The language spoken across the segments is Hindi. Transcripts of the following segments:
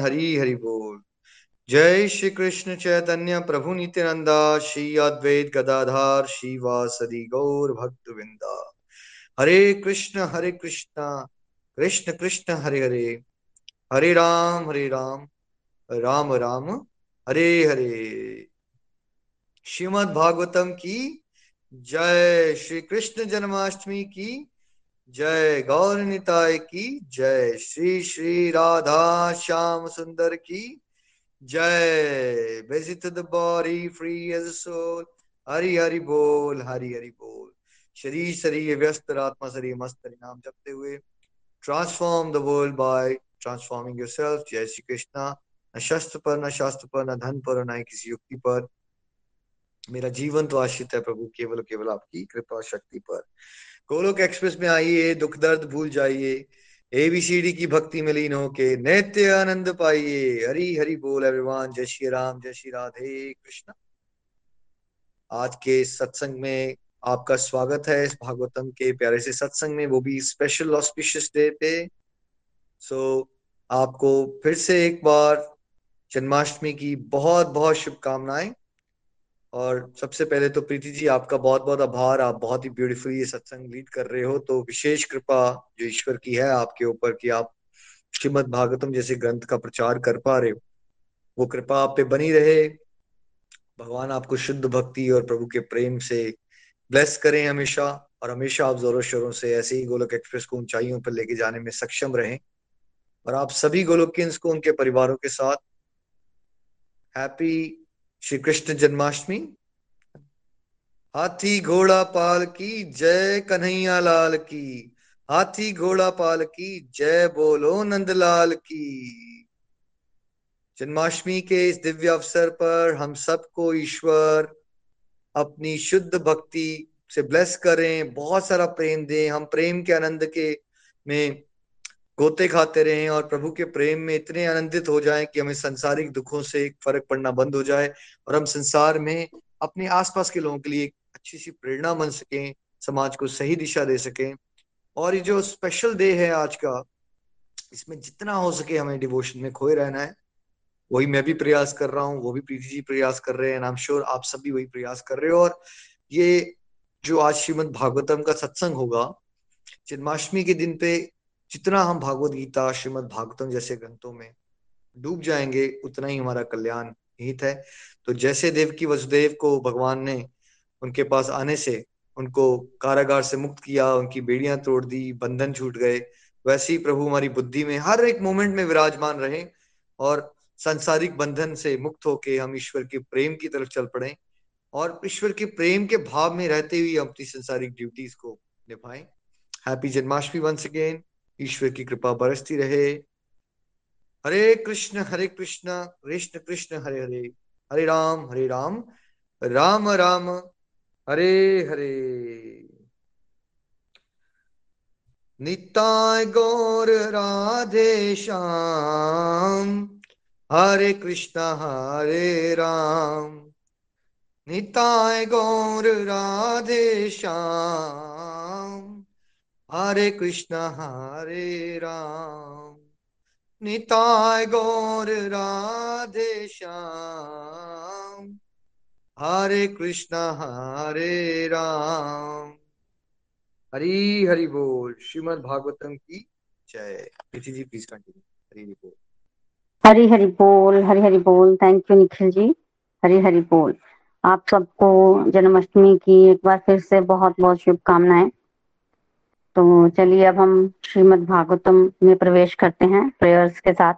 हरी हरि बोल। जय श्री कृष्ण चैतन्य प्रभु नित्यानंदा श्री अद्वैत गदाधार श्री वासदि गौर भक्त विंदा हरे कृष्ण हरे कृष्ण कृष्ण कृष्ण, हरे हरे। हरे राम हरे राम राम राम, हरे हरे। श्रीमद भागवतम की जय श्री कृष्ण जन्माष्टमी की जय गौर निताय की, जय श्री श्री राधा श्याम सुंदर की, जय the body free as soul. Hari Hari बोल, हरि हरि बोल। शरीर शरीर व्यस्त, आत्मा शरीर मस्त नाम जपते हुए। Transform the world by transforming yourself जय श्री कृष्णा। न शस्त्र पर, न शास्त्र पर, न धन पर, न किसी युक्ति पर। मेरा जीवन तो आश्रित है प्रभु, केवल केवल आपकी कृपा शक्ति पर। गोलोक एक्सप्रेस में आइए दुख दर्द भूल जाइए एबीसीडी की भक्ति में लीन होके नित्य आनंद पाइए। हरी हरि बोल एवरीवन जय श्री राम जय श्री राधे कृष्ण। आज के सत्संग में आपका स्वागत है इस भागवतम के प्यारे से सत्संग में वो भी स्पेशल ऑस्पिशियस डे पे। सो so, आपको फिर से एक बार जन्माष्टमी की बहुत बहुत शुभकामनाएँ। और सबसे पहले तो प्रीति जी, आपका बहुत बहुत आभार। आप बहुत ही ब्यूटीफुल ये सत्संग लीड कर रहे हो तो विशेष कृपा जो ईश्वर की है आपके ऊपर कि आप श्रीमद भागवतम जैसे ग्रंथ का प्रचार कर पा रहे हो। वो कृपा आप पे बनी रहे। भगवान आपको शुद्ध भक्ति और प्रभु के प्रेम से ब्लेस करें हमेशा और हमेशा आप जोरों शोरों से ऐसे ही गोलक एक्सप्रेस को ऊंचाइयों पर लेके जाने में सक्षम रहें। और आप सभी गोलोकियंस को, उनके परिवारों के साथ हैप्पी श्री कृष्ण जन्माष्टमी। हाथी घोड़ा पाल की जय कन्हैया लाल की। हाथी घोड़ा पाल की जय बोलो नंदलाल की। जन्माष्टमी के इस दिव्य अवसर पर हम सबको ईश्वर अपनी शुद्ध भक्ति से ब्लेस करें, बहुत सारा प्रेम दें। हम प्रेम के आनंद के में गोते खाते रहें और प्रभु के प्रेम में इतने आनंदित हो जाएँ कि हमें संसारिक दुखों से फ़र्क पड़ना बंद हो जाए और हम संसार में अपने आसपास के लोगों के लिए एक अच्छी सी प्रेरणा बन सकें, समाज को सही दिशा दे सकें। और ये जो स्पेशल डे है आज का, इसमें जितना हो सके हमें डिवोशन में खोए रहना है। वही मैं भी प्रयास कर रहा हूँ, वो भी प्रीति जी प्रयास कर रहे हैं आई श्योर आप सब भी वही प्रयास कर रहे हो। और ये जो आज श्रीमद भागवतम का सत्संग होगा, जन्माष्टमी के दिन पे जितना हम भागवत गीता, श्रीमद भागवतम जैसे ग्रंथों में डूब जाएँगे, उतना ही हमारा कल्याण हित है। तो जैसे देव की वसुदेव को भगवान ने उनके पास आने से, उनको कारागार से मुक्त किया, उनकी बेड़ियाँ तोड़ दी, बंधन छूट गए, वैसे ही प्रभु हमारी बुद्धि में हर एक मोमेंट में विराजमान रहे और सांसारिक बंधन से मुक्त होके हम ईश्वर के प्रेम की तरफ़ चल पड़े और ईश्वर के प्रेम के भाव में रहते हुए अपनी संसारिक ड्यूटीज़ को निभाएँ। हैप्पी जन्माष्टमी वंस अगेन ईश्वर की कृपा बरसती रहे। हरे कृष्ण हरे कृष्ण कृष्ण कृष्ण, हरे हरे हरे राम हरे राम राम राम, हरे हरे। निताय गौर राधे श्याम, हरे कृष्ण, हरे राम। निताय गौर राधे श्याम। हरे कृष्ण, हरे राम। निताय गौर, राधे श्याम। हरे कृष्ण, हरे राम। हरी, हरि बोल। श्रीमद भागवतम की जय। प्रीति जी प्लीज़ कंटिन्यू हरी, हरि बोल। हरी, हरि बोल। हरी, हरि बोल। Thank you Nikhil ji. हरी, हरि बोल। आप सबको जन्माष्टमी की एक बार फिर से बहुत बहुत शुभकामनाएँ। तो चलिए अब हम श्रीमद् भागवतम में प्रवेश करते हैं प्रेयर्स के साथ।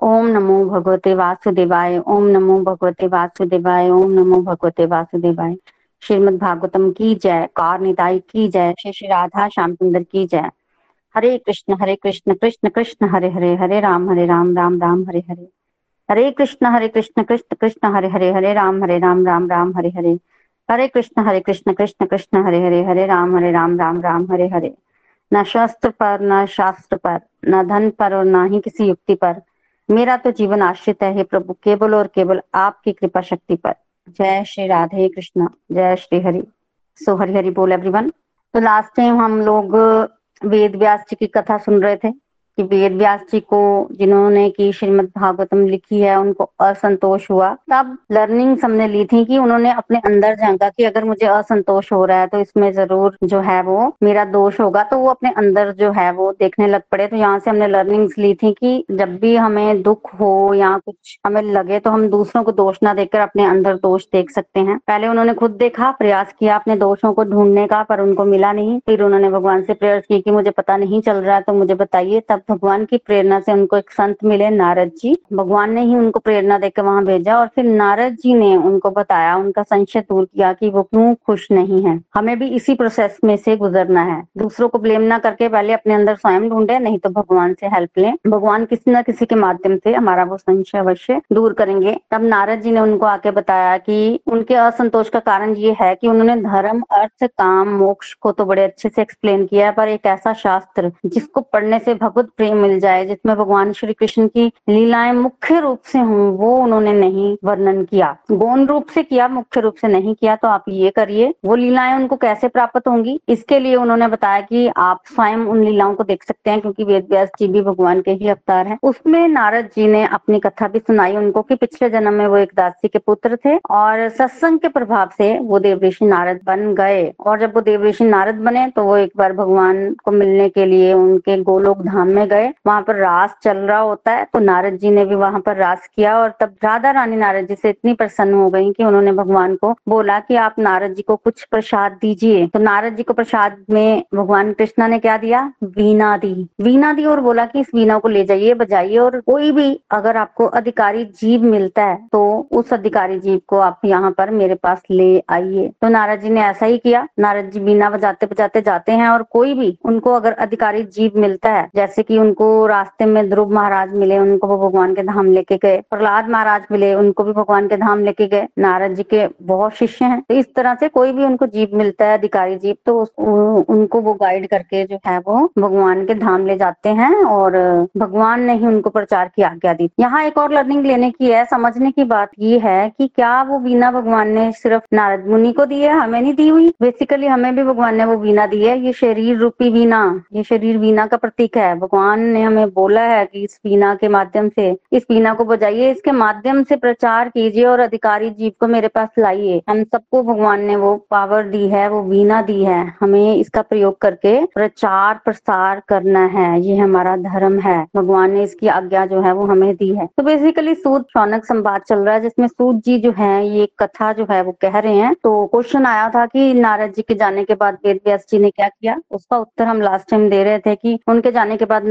ओम नमो भगवते वासुदेवाय, ओम नमो भगवते वासुदेवाय, ओम नमो भगवते वासुदेवाय। श्रीमद भागवतम की जय कार निताई की जय, श्री श्री राधा श्याम सुंदर की जय। हरे कृष्ण हरे कृष्ण कृष्ण कृष्ण, हरे हरे हरे राम हरे राम राम राम, हरे हरे। हरे कृष्ण हरे कृष्ण कृष्ण कृष्ण, हरे हरे हरे राम हरे राम राम राम, हरे हरे। हरे कृष्ण हरे कृष्ण कृष्ण कृष्ण, हरे हरे हरे राम हरे राम राम राम, हरे हरे। न शस्त्र पर, न शास्त्र पर, न धन पर और न ही किसी युक्ति पर। मेरा तो जीवन आश्रित है प्रभु, केवल और केवल आपकी कृपा शक्ति पर। जय श्री राधे कृष्ण, जय श्री हरि। सो हरि हरि बोल एवरीवन तो लास्ट टाइम हम लोग वेद व्यास जी की कथा सुन रहे थे। कि वेद व्यास जी को जिन्होंने की श्रीमद भागवतम लिखी है, उनको असंतोष हुआ। तब लर्निंग्स हमने ली थी कि उन्होंने अपने अंदर झांका कि अगर मुझे असंतोष हो रहा है तो इसमें ज़रूर जो है वो मेरा दोष होगा। तो वो अपने अंदर जो है वो देखने लग पड़े। तो यहाँ से हमने लर्निंग्स ली थी कि जब भी हमें दुख हो या कुछ हमें लगे तो हम दूसरों को दोष ना देकर अपने अंदर दोष देख सकते हैं। पहले उन्होंने खुद देखा, प्रयास किया अपने दोषों को ढूँढने का, पर उनको मिला नहीं। फिर उन्होंने भगवान से प्रेयर की कि मुझे पता नहीं चल रहा है तो मुझे बताइए, तब भगवान की प्रेरणा से उनको एक संत मिले, नारद जी। भगवान ने ही उनको प्रेरणा देकर वहाँ भेजा और फिर नारद जी ने उनको बताया, उनका संशय दूर किया कि वो क्यों खुश नहीं है। हमें भी इसी प्रोसेस में से गुजरना है। दूसरों को ब्लेम ना करके पहले अपने अंदर स्वयं ढूंढे, नहीं तो भगवान से हेल्प लें। भगवान किसी न किसी के माध्यम से हमारा वो संशय अवश्य दूर करेंगे। तब नारद जी ने उनको आके बताया कि उनके असंतोष का कारण ये है कि उन्होंने धर्म, अर्थ, काम, मोक्ष को तो बड़े अच्छे से एक्सप्लेन किया है, पर एक ऐसा शास्त्र जिसको पढ़ने से भगवत प्रेम मिल जाए, जिसमें भगवान श्री कृष्ण की लीलाएँ मुख्य रूप से हों, वो उन्होंने नहीं वर्णन किया। गौण रूप से किया, मुख्य रूप से नहीं किया तो आप ये करिए, वो लीलाएँ उनको कैसे प्राप्त होंगी? इसके लिए उन्होंने बताया कि आप स्वयं उन लीलाओं को देख सकते हैं, क्योंकि वेद व्यास जी भी भगवान के ही अवतार है। उसमें नारद जी ने अपनी कथा भी सुनाई उनको कि पिछले जन्म में वो एक दासी के पुत्र थे, और सत्संग के प्रभाव से वो देवऋषि नारद बन गए। और जब वो देवऋषि नारद बने तो वो एक बार भगवान को मिलने के लिए उनके गोलोक धाम में गए, वहाँ पर रास चल रहा होता है तो नारद जी ने भी वहाँ पर रास किया और तब राधा रानी नारद जी से इतनी प्रसन्न हो गई कि उन्होंने भगवान को बोला कि आप नारद जी को कुछ प्रसाद दीजिए। तो नारद जी को प्रसाद में भगवान कृष्णा ने क्या दिया? वीणा दी। वीणा दी और बोला कि इस वीणा को ले जाइए, बजाइए और कोई भी अगर आपको अधिकारी जीव मिलता है तो उस अधिकारी जीव को आप यहाँ पर मेरे पास ले आइए। तो नारद जी ने ऐसा ही किया। नारद जी बीना बजाते बजाते जाते हैं और कोई भी उनको अगर अधिकारी जीव मिलता है, जैसे कि उनको रास्ते में ध्रुव महाराज मिले, उनको वो भगवान के धाम लेके गए, प्रहलाद महाराज मिले, उनको भी भगवान के धाम लेके गए। नारद जी के बहुत शिष्य हैं। तो इस तरह से कोई भी उनको जीव मिलता है, अधिकारी जीप तो उनको वो गाइड करके जो है वो भगवान के धाम ले जाते हैं और भगवान ने ही उनको प्रचार की आज्ञा दी। यहाँ एक और लर्निंग लेने की है, समझने की बात ये है कि क्या वो बीना भगवान ने सिर्फ़ नारद मुनि को दी है, हमें नहीं दी हुई? बेसिकली हमें भी भगवान ने वो बीना दी है। ये शरीर रूपी बीना ये शरीर बीना का प्रतीक है, भगवान ने हमें बोला है कि इस बीना के माध्यम से, इस बीना को बजाइए, इसके माध्यम से प्रचार कीजिए और अधिकारी जीव को मेरे पास लाइए। हम सबको भगवान ने वो पावर दी है, वो बीना दी है। हमें इसका प्रयोग करके प्रचार प्रसार करना है। ये हमारा धर्म है। भगवान ने इसकी आज्ञा जो है वो हमें दी है। तो बेसिकली सूद शौनक संवाद चल रहा है, जिसमें सूद जी जो है, ये कथा जो है वो कह रहे हैं। तो क्वेश्चन आया था कि नारद जी के जाने के बाद वेद व्यास जी ने क्या किया? उसका उत्तर हम लास्ट टाइम दे रहे थे कि उनके जाने के बाद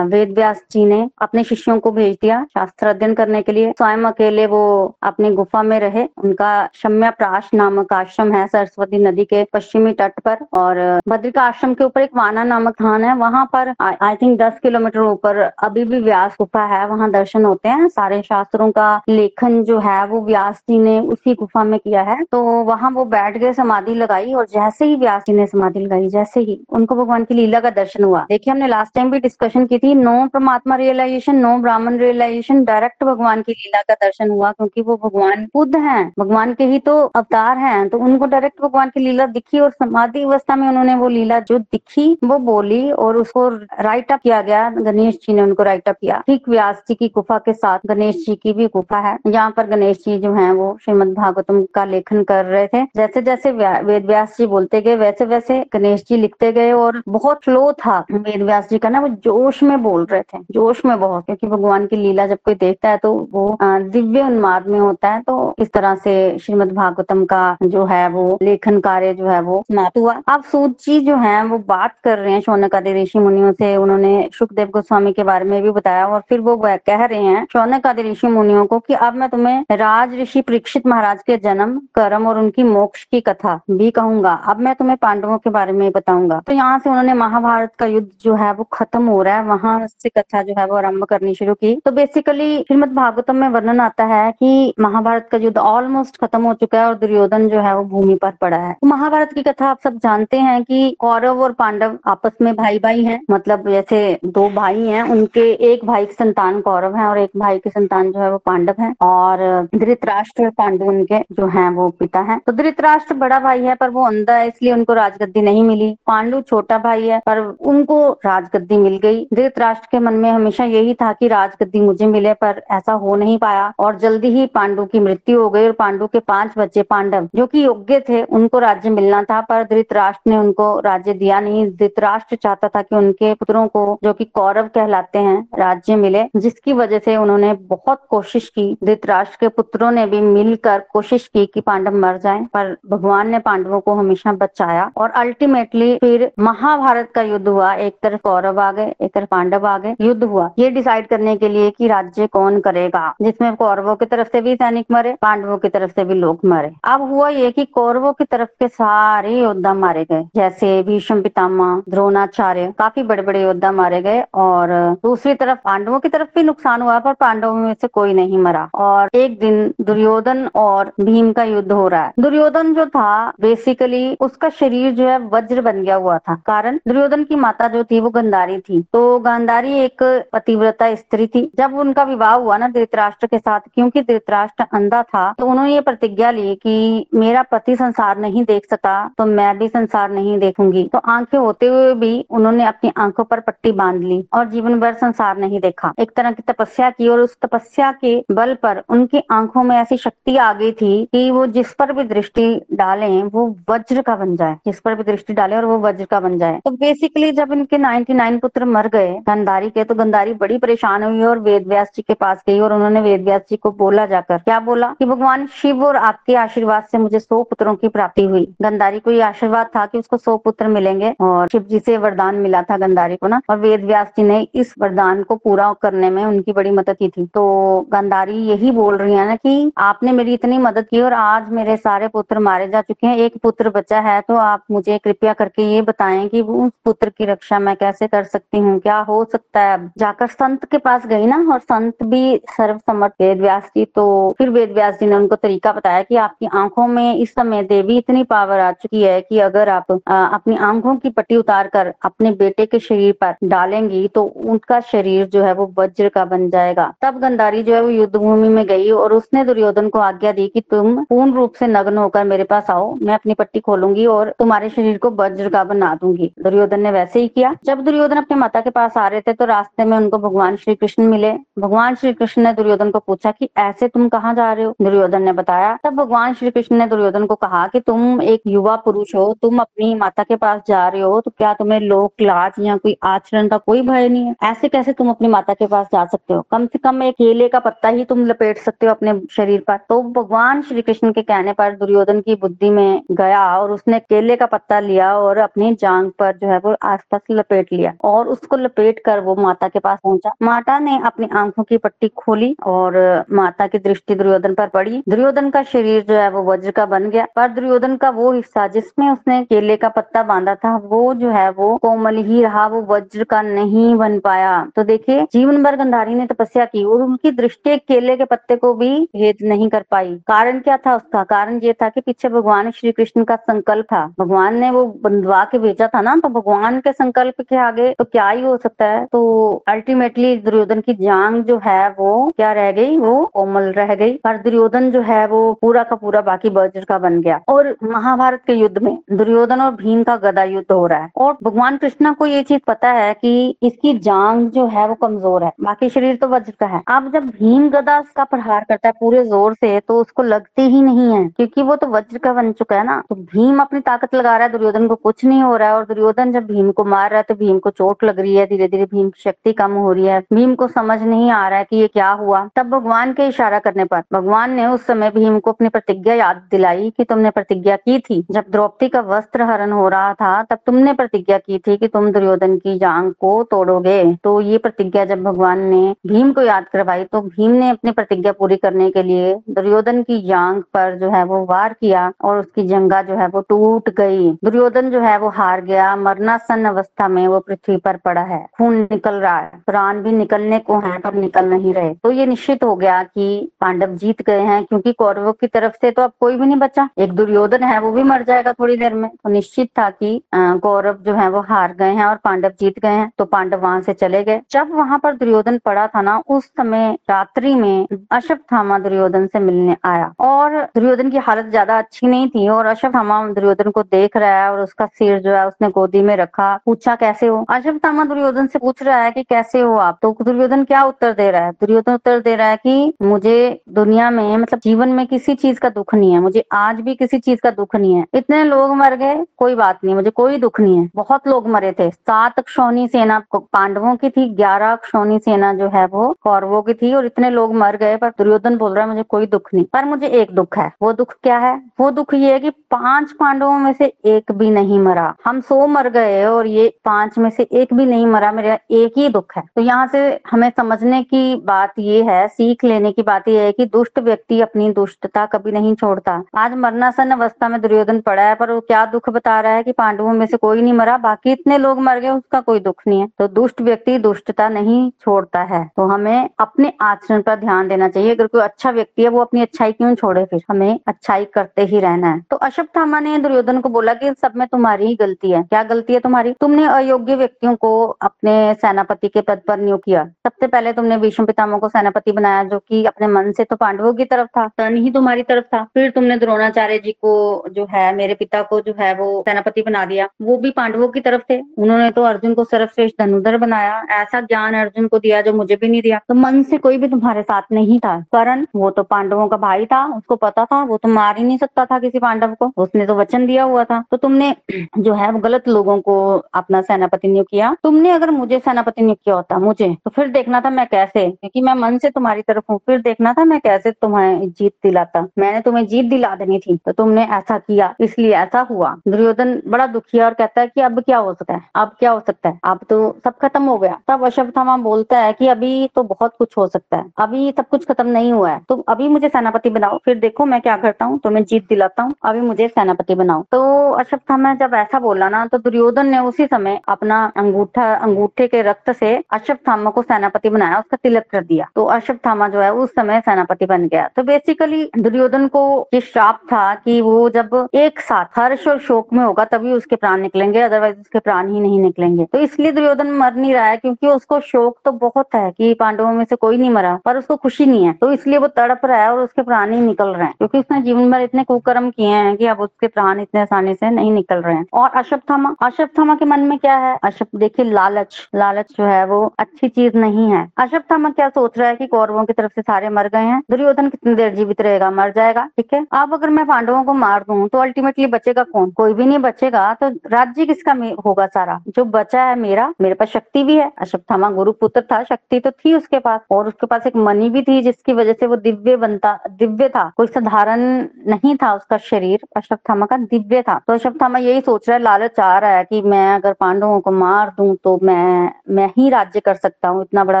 वेद व्यास जी ने अपने शिष्यों को भेज दिया शास्त्र अध्ययन करने के लिए। स्वयं अकेले वो अपनी गुफा में रहे। उनका शम्या प्राश नामक आश्रम है सरस्वती नदी के पश्चिमी तट पर और भद्रिका आश्रम के ऊपर एक वाना नामक स्थान है। वहाँ पर आई थिंक दस किलोमीटर ऊपर अभी भी व्यास गुफा है। वहाँ दर्शन होते हैं। सारे शास्त्रों का लेखन जो है वो व्यास जी ने उसी गुफा में किया है। तो वहाँ वो बैठ गए, समाधि लगाई और जैसे ही व्यास जी ने समाधि लगाई, जैसे ही उनको भगवान की लीला का दर्शन हुआ। देखिए हमने लास्ट टाइम भी डिस्कशन की थी। No Paramatma realization no Brahman realization direct भगवान की लीला का दर्शन हुआ क्योंकि वो भगवान बुद्ध हैं। भगवान के ही तो अवतार हैं तो उनको डायरेक्ट भगवान की लीला दिखी और समाधि अवस्था में उन्होंने वो लीला जो दिखी, वो बोली और उसको राइट अप किया गया। गणेश जी ने उनको राइट अप किया। ठीक व्यास जी की गुफा के साथ गणेश जी की भी गुफा है। जहाँ पर गणेश जी जो है, वो श्रीमद भागवतम का लेखन कर रहे थे। जैसे जैसे वेद व्यास जी बोलते गए वैसे वैसे गणेश जी लिखते गए और बहुत फ्लो था। वेद व्यास जी का ना, वो जोश में बोल रहे थे, जोश में बहुत, क्योंकि भगवान की लीला जब कोई देखता है तो वो दिव्य उन्माद में होता है तो इस तरह से श्रीमद भागवतम का जो है वो लेखन कार्य जो है वो समाप्त हुआ। अब सूत जी जो है वो बात कर रहे हैं शौनक आदि ऋषि मुनियों से, उन्होंने सुखदेव गोस्वामी के बारे में भी बताया और फिर वो कह रहे हैं शौनक आदि ऋषि मुनियों को कि अब मैं तुम्हें राज ऋषि परीक्षित महाराज के जन्म, कर्म और उनकी मोक्ष की कथा भी कहूँगा। अब मैं तुम्हें पांडवों के बारे में बताऊँगा। तो यहाँ से उन्होंने महाभारत का युद्ध जो है वो खत्म हो रहा है, वहाँ से कथा जो है वो आरंभ करनी शुरू की। तो बेसिकली श्रीमद भागवतम में वर्णन आता है कि महाभारत का युद्ध ऑलमोस्ट खत्म हो चुका है और दुर्योधन जो है वो भूमि पर पड़ा है। तो महाभारत की कथा आप सब जानते हैं कि कौरव और पांडव आपस में भाई भाई हैं। मतलब जैसे दो भाई हैं, उनके एक भाई की संतान कौरव है और एक भाई की संतान जो है वो पांडव है और धृतराष्ट्र पांडव उनके जो है वो पिता है। तो धृतराष्ट्र बड़ा भाई है, पर वो अंधा है, इसलिए उनको राजगद्दी नहीं मिली। पांडु छोटा भाई है, पर उनको राजगद्दी मिल। गई। धृतराष्ट्र के मन में हमेशा यही था कि राजगद्दी मुझे मिले, पर ऐसा हो नहीं पाया। और जल्दी ही पांडु की मृत्यु हो गई और पांडु के पाँच बच्चे पांडव, जो कि योग्य थे, उनको राज्य मिलना था, पर धृतराष्ट्र ने उनको राज्य दिया नहीं। धृतराष्ट्र चाहता था कि उनके पुत्रों को, जो कि कौरव कहलाते हैं, राज्य मिले, जिसकी वजह से उन्होंने बहुत कोशिश की। धृतराष्ट्र के पुत्रों ने भी मिलकर कोशिश की कि पांडव मर जाएँ, पर भगवान ने पांडवों को हमेशा बचाया। और अल्टीमेटली फिर महाभारत का युद्ध हुआ, एक तरफ़ कौरव आ गए एक तरफ़ पांडव आ गए युद्ध हुआ। ये डिसाइड करने के लिए कि राज्य कौन करेगा, जिसमें कौरवों की तरफ़ से भी सैनिक मरे, पांडवों की तरफ़ से भी लोग मरे। अब हुआ ये कि कौरवों की तरफ़ के सारे योद्धा मारे गए, जैसे भीष्म पितामा द्रोणाचार्य, काफ़ी बड़े बड़े योद्धा मारे गए और दूसरी तरफ़ पांडवों की तरफ़ भी नुकसान हुआ, पर पांडवों में से कोई नहीं मरा। और एक दिन दुर्योधन और भीम का युद्ध हो रहा है। दुर्योधन जो था बेसिकली उसका शरीर जो है वज्र बन गया हुआ था, कारण दुर्योधन की माता जो थी वो गंधारी थी। तो गांधारी एक पतिव्रता स्त्री थी। जब उनका विवाह हुआ ना धृतराष्ट्र के साथ, क्योंकि धृतराष्ट्र अंधा था तो उन्होंने ये प्रतिज्ञा ली कि मेरा पति संसार नहीं देख सका तो मैं भी संसार नहीं देखूँगी। तो आँखें होते हुए भी उन्होंने अपनी आँखों पर पट्टी बाँध ली और जीवन भर संसार नहीं देखा। एक तरह की तपस्या की और उस तपस्या के बल पर उनकी आँखों में ऐसी शक्ति आ गई थी कि वो जिस पर भी दृष्टि डालें, वो वज्र का बन जाए। जिस पर भी दृष्टि डाले और वो वज्र का बन जाए। तो बेसिकली जब इनके 99 पुत्र मर गए। गंधारी के तो गंधारी बड़ी परेशान हुई और वेद व्यास जी के पास गई और उन्होंने वेद व्यास जी को बोला जाकर। क्या बोला? कि भगवान शिव और आपके आशीर्वाद से मुझे सौ पुत्रों की प्राप्ति हुई। गंधारी को ये आशीर्वाद था कि उसको सौ पुत्र मिलेंगे और शिव जी से वरदान मिला था गंधारी को ना। और वेद व्यास जी ने इस वरदान को पूरा करने में उनकी बड़ी मदद की थी। तो गंधारी यही बोल रही है ना कि आपने मेरी इतनी मदद की और आज मेरे सारे पुत्र मारे जा चुके हैं। एक पुत्र बचा है तो आप मुझे कृपया करके ये बताएँ कि उस पुत्र की रक्षा मैं कैसे कर सकती हूँ क्या हो सकता है? जाकर संत के पास गई ना और संत भी सर्वसम्मत वेद व्यास जी तो फिर वेद व्यास जी ने उनको तरीका बताया कि आपकी आँखों में इस समय देवी इतनी पावर आ चुकी है कि अगर आप आ, अपनी आँखों की पट्टी उतार कर अपने बेटे के शरीर पर डालेंगी तो उनका शरीर जो है वो वज्र का बन जाएगा। तब गंधारी जो है वो युद्ध भूमि में गई और उसने दुर्योधन को आज्ञा दी कि तुम पूर्ण रूप से नग्न होकर मेरे पास आओ मैं अपनी पट्टी खोलूँगी और तुम्हारे शरीर को वज्र का बना दूँगी। दुर्योधन ने वैसे ही किया। जब दुर्योधन अपने माता के पास आ रहे थे तो रास्ते में उनको भगवान श्री कृष्ण मिले। भगवान श्री कृष्ण ने दुर्योधन को पूछा कि ऐसे तुम कहाँ जा रहे हो? दुर्योधन ने बताया, तब भगवान श्री कृष्ण ने दुर्योधन को कहा कि तुम एक युवा पुरुष हो, तुम अपनी माता के पास जा रहे हो तो क्या तुम्हें लोक, लाज या कोई आचरण का कोई भय नहीं है? ऐसे कैसे तुम अपनी माता के पास जा सकते हो? कम से कम एक केले का पत्ता ही तुम लपेट सकते हो अपने शरीर पर। तो भगवान श्री कृष्ण के कहने पर दुर्योधन की बुद्धि में गया और उसने केले का पत्ता लिया और अपनी जांग पर जो है वो आसपास लपेट लिया। और उसको लपेट कर वो माता के पास पहुँचा। माता ने अपनी आँखों की पट्टी खोली और माता की दृष्टि दुर्योधन पर पड़ी। दुर्योधन का शरीर जो है वो वज्र का बन गया, पर दुर्योधन का वो हिस्सा जिसमें उसने केले का पत्ता बांधा था, वो जो है वो कोमल ही रहा, वो वज्र का नहीं बन पाया। तो देखिए जीवन भर गंधारी ने तपस्या की और उनकी दृष्टि केले के पत्ते को भी भेद नहीं कर पाई। कारण क्या था उसका? कारण ये था कि पीछे भगवान श्री कृष्ण का संकल्प था। भगवान ने वो बंधवा के भेजा था ना तो भगवान के संकल्प के आगे तो क्या ही हो सकता है? तो अल्टीमेटली दुर्योधन की जांग जो है वो क्या रह गई? वो कोमल रह गई। पर दुर्योधन जो है वो पूरा का पूरा बाकी वज्र का बन गया। और महाभारत के युद्ध में दुर्योधन और भीम का गदा युद्ध हो रहा है। और भगवान कृष्णा को ये चीज़ पता है कि इसकी जांग जो है वो कमज़ोर है। बाकी शरीर तो वज्र का है। अब जब भीम गदा का प्रहार करता है पूरे ज़ोर से तो उसको लगती ही नहीं है। क्योंकि वो तो वज्र का बन चुका है ना। तो भीम अपनी ताकत लगा रहा है। दुर्योधन को कुछ नहीं हो रहा है। और दुर्योधन जब भीम को मार रहा है तो भीम को चोट लग रही है धीरे धीरे भीम की शक्ति कम हो रही है। भीम को समझ नहीं आ रहा है कि ये क्या हुआ। तब भगवान के इशारा करने पर भगवान ने उस समय भीम को अपनी प्रतिज्ञा याद दिलाई कि तुमने प्रतिज्ञा की थी। जब द्रौपदी का वस्त्र हरण हो रहा था, तब तुमने प्रतिज्ञा की थी कि तुम दुर्योधन की जांग को तोड़ोगे। तो ये प्रतिज्ञा जब भगवान ने भीम को याद करवाई तो भीम ने अपनी प्रतिज्ञा पूरी करने के लिए दुर्योधन की जांग पर जो है वो वार किया और उसकी जंगा जो है वो टूट गई। दुर्योधन जो है वो हार गया। मरनासन अवस्था में वो पृथ्वी पर पड़ा है। खून निकल रहा है। प्राण भी निकलने को है, पर निकल नहीं रहे। तो ये निश्चित हो गया कि पांडव जीत गए हैं, क्योंकि कौरवों की तरफ़ से तो अब कोई भी नहीं बचा। एक दुर्योधन है, वो भी मर जाएगा थोड़ी देर में। तो निश्चित था कि कौरव जो है, वो हार गए हैं और पांडव जीत गए हैं। तो पांडव वहाँ से चले गए। जब वहाँ पर दुर्योधन पड़ा था ना, उस समय रात्रि में अश्वत्थामा दुर्योधन से मिलने आया। और दुर्योधन की हालत ज़्यादा अच्छी नहीं थी और अश्वत्थामा दुर्योधन को देख रहा है और उसका सिर जो है, उसने गोदी में रखा। पूछा, कैसे हो? अश्वत्थामा दुर्योधन से पूछ रहा है कि कैसे हो आप? तो दुर्योधन क्या उत्तर दे रहा है? दुर्योधन उत्तर दे रहा है कि मुझे दुनिया में मतलब जीवन में किसी चीज़ का दुख नहीं है। मुझे आज भी किसी चीज़ का दुख नहीं है। इतने लोग मर गए, कोई बात नहीं, मुझे कोई दुख नहीं है। बहुत लोग मरे थे। सात क्षोणी सेना पांडवों की थी, ग्यारह क्षोणी सेना जो है वो कौरवों की थी और इतने लोग मर गए, पर दुर्योधन बोल रहा है, मुझे कोई दुख नहीं। पर मुझे एक दुख है। वो दुख क्या है? वो दुख ये है कि पाँच पांडवों में से एक भी नहीं मरा। हम सो मर गए और ये पाँच में से एक भी नहीं मरा, मेरा एक ही दुख है। तो यहाँ से हमें समझने की बात ये है, सीख लेने की बात यह है कि दुष्ट व्यक्ति अपनी दुष्टता कभी नहीं छोड़ता। आज मरनासन अवस्था में दुर्योधन पड़ा है, पर वो क्या दुख बता रहा है कि पांडवों में से कोई नहीं मरा, बाकी इतने लोग मर गए, उसका कोई दुख नहीं है। तो दुष्ट व्यक्ति दुष्टता नहीं छोड़ता है। तो हमें अपने आचरण पर ध्यान देना चाहिए। अगर कोई अच्छा व्यक्ति है, वो अपनी अच्छाई क्यों छोड़े फिर? हमें अच्छाई करते ही रहना है। तो अश्वत्थामा ने दुर्योधन को बोला कि सब में तुम्हारी ही गलती है। क्या गलती है तुम्हारी? तुमने अयोग्य व्यक्तियों को अपने सेनापति के पद पर नियुक्त किया। सबसे पहले तुमने विष्णु पितामह को सेनापति बनाया, जो कि अपने मन से तो पांडवों की तरफ़ था, तन ही तुम्हारी तरफ़ था। फिर तुमने द्रोणाचार्य जी को जो है, मेरे पिता को जो है, वो सेनापति बना दिया। वो भी पांडवों की तरफ़ थे। उन्होंने तो अर्जुन को सर्वश्रेष्ठ धनुधर बनाया। ऐसा ज्ञान अर्जुन को दिया जो मुझे भी नहीं दिया। तो मन से कोई भी तुम्हारे साथ नहीं था। करण, वो तो पांडवों का भाई था, उसको पता था। वो तो मार ही नहीं सकता था किसी पांडव को। उसने तो वचन दिया हुआ था। तो तुमने जो है, वो गलत लोगों को अपना सेनापति नियुक्त किया। तुमने अगर मुझे सेनापति नियुक्त किया होता, मुझे तो फिर देखना था मैं कैसे? क्योंकि मैं मन से तुम्हारी तरफ़ हूँ, फिर देखना था मैं कैसे तुम्हें जीत दिलाता। मैंने तुम्हें जीत दिला देनी थी तो तुमने ऐसा किया, इसलिए ऐसा हुआ। दुर्योधन बड़ा दुखी और कहता है कि अब क्या हो सकता है? अब क्या हो सकता है? अब तो सब खत्म हो गया। तब अश्वत्थामा बोलता है कि अभी तो बहुत कुछ हो सकता है। अभी सब कुछ खत्म नहीं हुआ है। तो अभी मुझे सेनापति बनाओ, फिर देखो मैं क्या करता हूँ, तुम्हें जीत दिलाता हूँ, अभी मुझे सेनापति बनाओ। तो अश्वत्थामा जब ऐसा बोला ना तो दुर्योधन ने उसी समय अपना अंगूठा, अंगूठे के रक्त से अश्वत्थामा को सेनापति बनाया, उसका तिलक कर दिया। तो अश्वत्थामा जो है, उस समय सेनापति बन गया। तो बेसिकली दुर्योधन को ये श्राप था कि वो जब एक साथ हर्ष और शोक में होगा, तभी उसके प्राण निकलेंगे अदरवाइज़ उसके प्राण ही नहीं निकलेंगे। तो इसलिए दुर्योधन मर नहीं रहा है, क्योंकि उसको शोक तो बहुत है कि पांडवों में से कोई नहीं मरा, पर उसको खुशी नहीं है। तो इसलिए वो तड़प रहा है और उसके प्राण ही निकल रहे हैं, क्योंकि उसने जीवन भर इतने कुकर्म किए हैं कि अब उसके प्राण इतने आसानी से नहीं निकल रहे हैं। और अश्वत्थामा थामा के मन में क्या है? अशप देखिए, लालच लालच जो है वो अच्छी चीज़ नहीं है। अश्वत्थामा क्या सोच रहा है कि कौरवों की तरफ़ से सारे मर गए हैं? दुर्योधन कितनी देर जीवित रहेगा? मर जाएगा, ठीक है? अब अगर मैं पांडवों को मार दूँ तो अल्टीमेटली बचेगा कौन? कोई भी नहीं बचेगा तो राज्य किसका होगा सारा? जो बचा है मेरा, मेरे पास शक्ति भी है। अश्वत्थामा गुरु पुत्र था, शक्ति तो थी उसके पास, और उसके पास एक मणि भी थी, जिसकी वजह से वो दिव्य बनता, दिव्य था। कोई साधारण नहीं था उसका शरीर अश्वत्थामा का दिव्य था। तो अश्वत्थामा यही सोच रहा है, लालच आ रहा है कि मैं अगर पांडवों को मार दूँ तो मैं मैं ही राज्य कर सकता हूँ, इतना बड़ा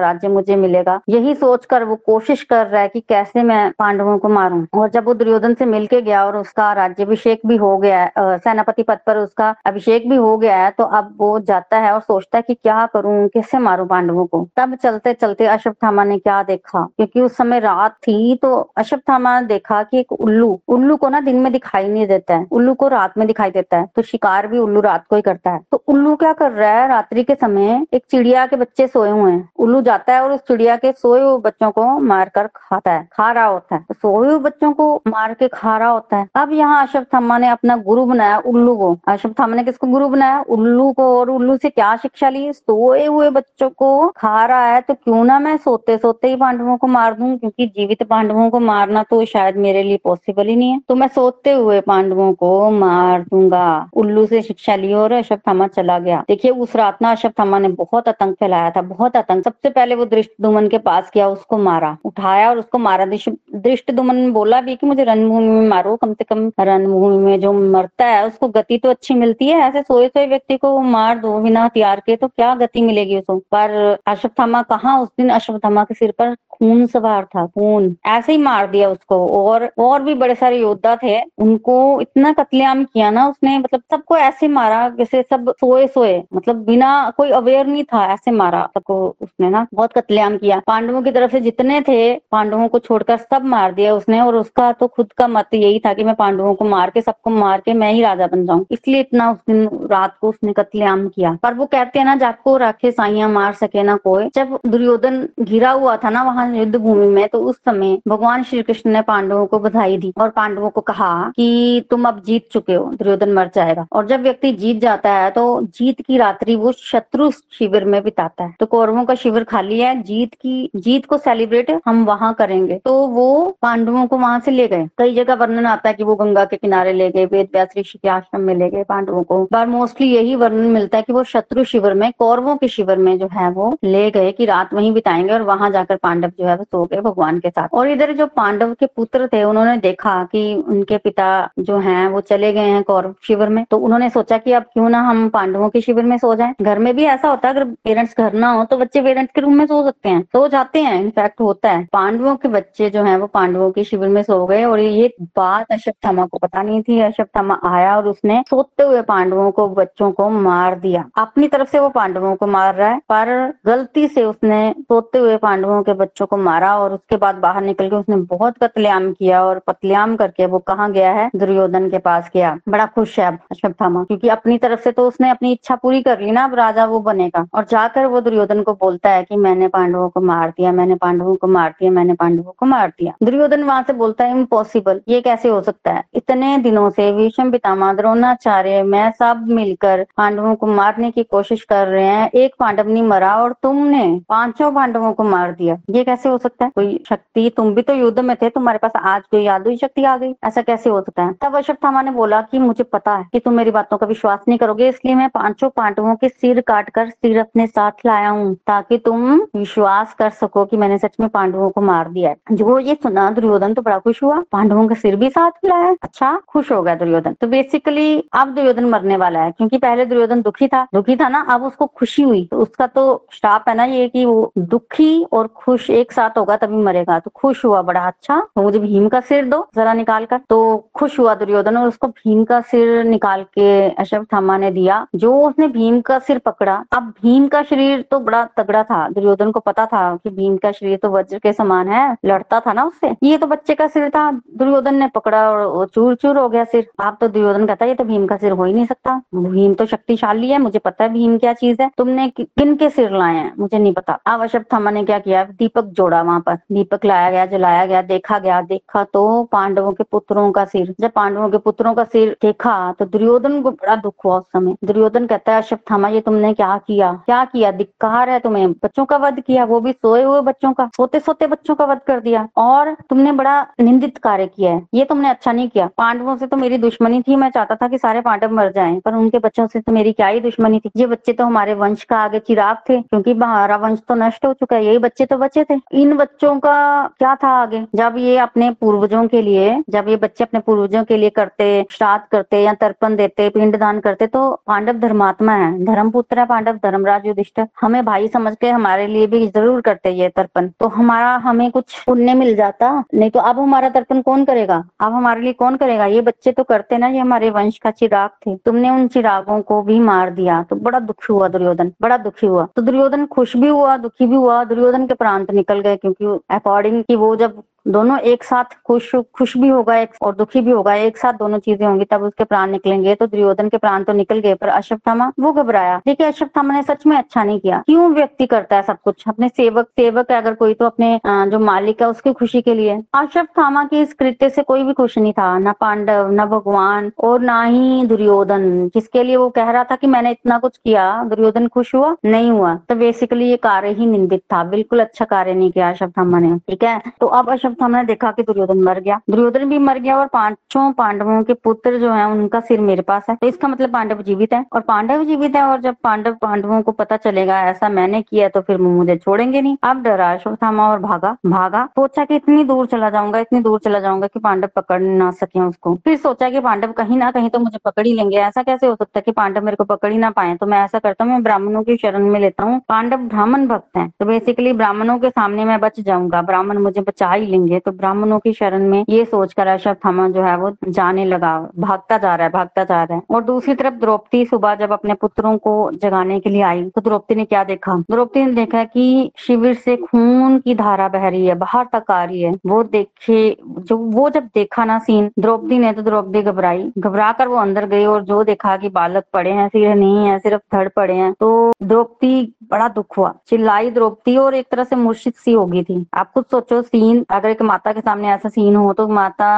राज्य मुझे मिलेगा। यही सोचकर वो कोशिश कर रहा है कि कैसे मैं पांडवों को मारूं। और जब वो दुर्योधन से मिलके गया और उसका राज्यभिषेक भी हो गया है सेनापति पद पर उसका अभिषेक भी हो गया है तो अब वो जाता है और सोचता है कि क्या करूँ, कैसे मारूं पांडवों को। तब चलते चलते अश्वत्थामा ने क्या देखा, क्योंकि उस समय रात थी तो अश्वत्थामा ने देखा कि एक उल्लू उल्लू को ना दिन में दिखाई नहीं देता है, उल्लू को रात में दिखाई देता है तो शिकार भी उल्लू रात को ही करता है। तो उल्लू क्या कर रहा है रात्रि के समय एक चिड़िया के बच्चे सोए हुए हैं। उल्लू जाता है और उस चिड़िया के सोए हुए बच्चों को मारकर खाता है, खा रहा होता है। तो सोए हुए बच्चों को मार के खा रहा होता है। अब यहाँ अश्वत्थामा ने अपना गुरु बनाया उल्लू को। अश्वत्थामा ने किसको गुरु बनाया? उल्लू को। और उल्लू से क्या शिक्षा ली? सोए हुए बच्चों को खा रहा है। तो क्यों ना मैं सोते सोते ही पांडवों को मार दूँ? क्योंकि जीवित पांडवों को मारना तो शायद मेरे लिए पॉसिबल ही नहीं है। तो मैं सोते हुए पांडवों को मार दूँगा। उल्लू से शिक्षा ली और अश्वत्थामा चला गया। देखिए, उस रात ना अश्वत्थामा ने बहुत आतंक फैलाया था, बहुत आतंक। सबसे पहले वो दृष्ट दुमन के पास किया उसको मारा, उठाया और उसको मारा। दृष्ट दुमन ने बोला भी कि मुझे रणभूमि में मारो, कम से कम रणभूमि में जो मरता है, उसको गति तो अच्छी मिलती है। ऐसे सोए सोए व्यक्ति को मार दो, बिना हथियार के तो क्या गति मिलेगी उसको? पर अशोक अश्वत्थामा कहा? उस दिन अशोक अश्वत्थामा के सिर पर खून सवार था, खून। ऐसे ही मार दिया उसको। और और भी बड़े सारे योद्धा थे, उनको इतना कत्लेआम किया ना उसने मतलब सबको ऐसे मारा, जैसे सब सोए सोए मतलब बिना कोई अवेयर नहीं था, ऐसे मारा सबको उसने ना, बहुत कत्लेआम किया। पांडवों की तरफ़ से जितने थे, पांडवों को छोड़कर सब मार दिया उसने, और उसका तो खुद का मत यही था कि मैं पांडवों को मार के, सबको मार के मैं ही राजा बन जाऊँ। इसलिए इतना उस दिन रात को उसने कत्लेआम किया। पर वो कहते हैं ना, जाको रखे साइया मार सके ना कोई। जब दुर्योधन घिरा हुआ था ना वहाँ युद्ध भूमि में तो उस समय भगवान श्री कृष्ण ने पांडवों को बधाई दी और पांडवों को कहा कि तुम अब जीत चुके हो, दुर्योधन मर जाएगा। और जब व्यक्ति जीत जाता है तो जीत की रात्रि वो शत्रु शिविर में बिताता है। तो कौरवों का शिविर खाली है, जीत की, जीत को सेलिब्रेट हम वहाँ करेंगे। तो वो पांडवों को वहाँ से ले गए। कई जगह वर्णन आता है कि वो गंगा के किनारे ले गए वेद व्यास ऋषि के आश्रम में ले गए पांडवों को। पर मोस्टली यही वर्णन मिलता है कि वो शत्रु शिविर में, कौरवों के शिविर में जो है वो ले गए कि रात वहीं बिताएँगे और वहाँ जाकर पांडव जो है वो सो गए भगवान के साथ। और इधर जो पांडव के पुत्र थे, उन्होंने देखा कि उनके पिता जो हैं वो चले गए हैं कौरव शिविर में। तो उन्होंने सोचा कि अब क्यों ना हम पांडवों के शिविर में सो जाएँ। घर में भी ऐसा होता है, अगर पेरेंट्स घर ना हो तो बच्चे पेरेंट्स के रूम में सो सकते हैं। सो जाते हैं इनफैक्ट होता है। पांडवों के बच्चे जो है, वो पांडवों के शिविर में सो गए और ये बात अश्वत्थामा को पता नहीं थी। अशोक अश्वत्थामा आया और उसने सोते हुए पांडवों को, बच्चों को मार दिया। अपनी तरफ़ से वो पांडवों को मार रहा है, पर गलती से उसने सोते हुए पांडवों के बच्चों को मारा और उसके बाद बाहर निकल के उसने बहुत कतलेआम किया और पतलेआम करके वो कहाँ गया है? दुर्योधन के पास गया। बड़ा खुश है अश्वत्थामा क्योंकि अपनी तरफ़ से तो उसने अपनी इच्छा पूरी कर ली ना। अब राजा वो बनेगा। और जाकर वो दुर्योधन को बोलता है कि मैंने पांडवों को मार दिया, मैंने पांडवों को मार दिया, मैंने पांडवों को मार दिया। दुर्योधन वहाँ से बोलता है इम्पॉसिबल ये कैसे हो सकता है? इतने दिनों से विषम पितामा द्रोणाचार्य, मैं सब मिलकर पांडवों को मारने की कोशिश कर रहे हैं। एक पांडव नहीं मरा और तुमने पाँचों पांडवों को मार दिया। ये कैसे हो सकता है? कोई शक्ति? तुम भी तो युद्ध में थे, तुम्हारे पास आज कोई यादवी शक्ति आ गई। ऐसा कैसे हो सकता है? तब अश्वत्थामा ने बोला कि मुझे पता है कि तुम मेरी बातों का विश्वास नहीं करोगे, इसलिए मैं पाँचों पांडवों के सिर काट कर सिर अपने साथ लाया हूँ, ताकि तुम विश्वास कर सको कि मैंने सच में पांडवों को मार दिया है। जो ये सुना, दुर्योधन तो बड़ा खुश हुआ। पांडवों का सिर भी साथ लाया। अच्छा खुश हो गया दुर्योधन। तो बेसिकली अब दुर्योधन मरने वाला है, क्योंकि पहले दुर्योधन दुखी था। दुखी था ना, अब उसको खुशी हुई। तो उसका तो श्राप है ना ये कि वो दुखी और खुश एक साथ होगा, तभी मरेगा। तो खुश हुआ, बड़ा अच्छा। तो मुझे भीम का सिर दो, जरा निकाल कर। तो खुश हुआ दुर्योधन और उसको भीम का सिर निकाल के अशोक थामा ने दिया, जो उसने भीम का सिर पकड़ा। अब भीम का शरीर तो बड़ा तगड़ा था। दुर्योधन को पता था कि भीम का शरीर तो वज्र के समान है, लड़ता था ना उससे। ये तो बच्चे का सिर था, दुर्योधन ने पकड़ा और चूर चूर हो गया सिर। आप तो दुर्योधन कहता ये तो भीम का सिर हो ही नहीं सकता। भीम तो शक्तिशाली है, मुझे पता है भीम क्या चीज़ है। तुमने किन के सिर लाए हैं? मुझे नहीं पता। अब अश्वत्थामा ने क्या किया? दीपक जोड़ा वहाँ पर। दीपक लाया गया, जलाया गया, देखा गया। देखा तो पांडवों के पुत्रों का सिर। जब पांडवों के पुत्रों का सिर देखा तो दुर्योधन को बड़ा दुख हुआ उस समय। दुर्योधन कहता है, अश्वत्थामा ये तुमने क्या किया? क्या किया? धिक्कार है तुम्हें। बच्चों का वध किया, वो भी सोए हुए बच्चों का। सोते सोते बच्चों का वध कर दिया। और तुमने बड़ा निंदित कार्य किया है। ये तुमने अच्छा नहीं किया। पांडवों से तो मेरी दुश्मनी थी, मैं चाहता था कि सारे पांडव मर जाएँ, पर उनके बच्चों से तो मेरी क्या ही दुश्मनी थी। ये बच्चे तो हमारे वंश का आगे चिराग थे, क्योंकि हमारा वंश तो नष्ट हो चुका है, यही बच्चे तो बचे थे। इन बच्चों का क्या था आगे? जब ये अपने पूर्वजों के लिए, जब ये बच्चे अपने पूर्वजों के लिए करते, श्राद्ध करते या तर्पण देते, पिंड दान करते तो पांडव धर्मात्मा है धर्म पुत्र है, पांडव धर्मराज युधिष्ठिर। हमें भाई समझ के हमारे लिए भी ज़रूर करते ये तर्पण। तो हमारा, हमें कुछ पुण्य मिल जाता, नहीं तो अब हमारा तर्पण कौन करेगा? अब हमारे लिए कौन करेगा? ये बच्चे तो करते ना, ये हमारे वंश का चिराग थे। तुमने उन चिरागों को भी मार दिया। तो बड़ा दुखी हुआ दुर्योधन, बड़ा दुखी हुआ। तो दुर्योधन खुश भी हुआ, दुखी भी हुआ, दुर्योधन के प्रांत निकल गए, क्योंकि अकॉर्डिंग की वो जब दोनों एक साथ खुश खुश भी होगा एक और दुखी भी होगा एक साथ दोनों चीज़ें होंगी, तब उसके प्राण निकलेंगे। तो दुर्योधन के प्राण तो निकल गए, पर अश्वत्थामा वो घबराया। देखिए, अश्वत्थामा ने सच में अच्छा नहीं किया। क्यों व्यक्ति करता है सब कुछ? अपने सेवक सेवक है अगर कोई तो अपने जो मालिक है उसकी खुशी के लिए। अश्वत्थामा की इस कृत्य से कोई भी खुश नहीं था। न पांडव, न भगवान और ना ही दुर्योधन। जिसके लिए वो कह रहा था कि मैंने इतना कुछ किया, दुर्योधन खुश हुआ? नहीं हुआ। तो बेसिकली ये कार्य ही निंदित था। बिल्कुल अच्छा कार्य नहीं किया अश्वत्थामा ने। ठीक है? तो अब अश्व अश्वत्थामा ने देखा कि दुर्योधन मर गया। दुर्योधन भी मर गया और पाँचों पांडवों के पुत्र जो है, उनका सिर मेरे पास है। तो इसका मतलब पांडव जीवित है। और पांडव जीवित है और जब पांडव पांडवों को पता चलेगा, ऐसा मैंने किया तो फिर मुझे छोड़ेंगे नहीं। अब डरा अश्वत्थामा और भागा। भागा? सोचा कि इतनी दूर चला जाऊँगा, इतनी दूर चला जाऊँगा कि पांडव पकड़ ना सके उसको। फिर सोचा कि पांडव कहीं ना कहीं तो मुझे पकड़ ही लेंगे। ऐसा कैसे हो सकता है कि पांडव मेरे को पकड़ ही ना पाए? तो मैं ऐसा करता हूँ, मैं ब्राह्मणों की शरण में लेता हूँ। पांडव ब्राह्मण भक्त है। तो बेसिकली ब्राह्मणों के सामने मैं बच जाऊँगा। ब्राह्मण मुझे बचा ही लेंगे। तो ब्राह्मणों की शरण में ये सोचकर अश्वत्थामा जो है वो जाने लगा, भागता जा रहा है, भागता जा रहा है। और दूसरी तरफ़ द्रौपदी सुबह जब अपने पुत्रों को जगाने के लिए आई तो द्रौपदी ने क्या देखा? द्रौपदी ने देखा कि शिविर से खून की धारा बह रही है, बाहर तक आ रही है। वो देखे, जो वो जब देखा ना सीन द्रौपदी ने तो द्रौपदी घबराई। घबरा कर वो अंदर गई और जो देखा कि बालक पड़े हैं, सिर नहीं है, सिर्फ़ धड़ पड़े हैं तो द्रौपदी बड़ा दुख हुआ। चिल्लाई द्रौपदी और एक तरह से मुर्शिद सी हो गई थी। आप खुद सोचो सीन अगर एक माता के सामने ऐसा सीन हो तो माता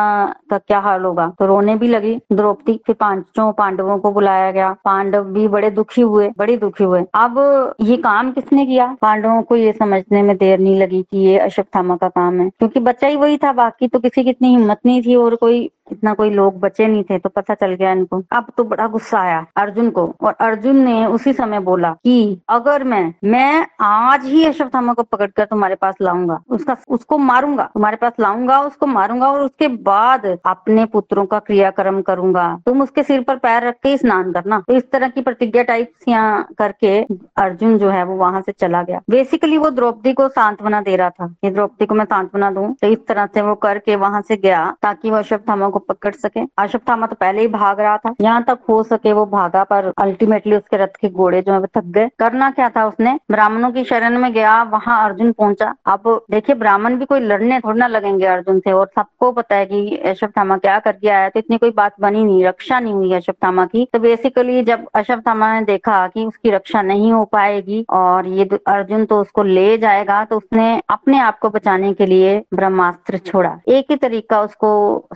का क्या हाल होगा? तो रोने भी लगी, द्रौपदी, फिर पाँचों पांडवों को बुलाया गया। पांडव भी बड़े दुखी हुए, बड़े दुखी हुए। अब ये काम किसने किया? पांडवों को ये समझने में देर नहीं लगी कि ये अश्वत्थामा का काम है। क्योंकि बच्चा ही वही था, बाकी तो किसी की इतनी हिम्मत नहीं थी और कोई इतना कोई लोग बचे नहीं थे तो पता चल गया इनको। अब तो बड़ा गुस्सा आया अर्जुन को, और अर्जुन ने उसी समय बोला कि, अगर मैं मैं आज ही अश्वत्थामा को पकड़कर तुम्हारे पास लाऊँगा, उसका, उसको मारूँगा, तुम्हारे पास लाऊँगा, उसको मारूँगा, और उसके बाद अपने पुत्रों का क्रियाक्रम करूँगा। तुम उसके सिर पर पैर रख के स्नान करना। तो इस तरह की प्रतिज्ञा टाइप यहाँ करके अर्जुन जो है, वो वहाँ से चला गया। बेसिकली वो द्रौपदी को सांत्वना दे रहा था। कि द्रौपदी को मैं सांत्वना दूँ। तो इस तरह से वो करके वहाँ से गया, ताकि वो अश्वत्थामा को पकड़ सके। अश्वत्थामा तो पहले ही भाग रहा था। यहाँ तक हो सके वो भागा, पर अल्टीमेटली उसके रथ के घोड़े जो है वो थक गए। करना क्या था उसने? ब्राह्मणों की शरण में गया, वहाँ अर्जुन पहुँचा। अब देखिए, ब्राह्मण भी कोई लड़ने थोड़ा लगेंगे अर्जुन से, और सबको पता है कि अश्वत्थामा क्या कर गया है। तो इतनी कोई बात बनी नहीं, रक्षा नहीं हुई अश्वत्थामा की। तो बेसिकली जब अश्वत्थामा ने देखा कि उसकी रक्षा नहीं हो पाएगी, और ये अर्जुन तो उसको ले जाएगा तो उसने अपने आप को बचाने के लिए ब्रह्मास्त्र छोड़ा। एक ही तरीका उसको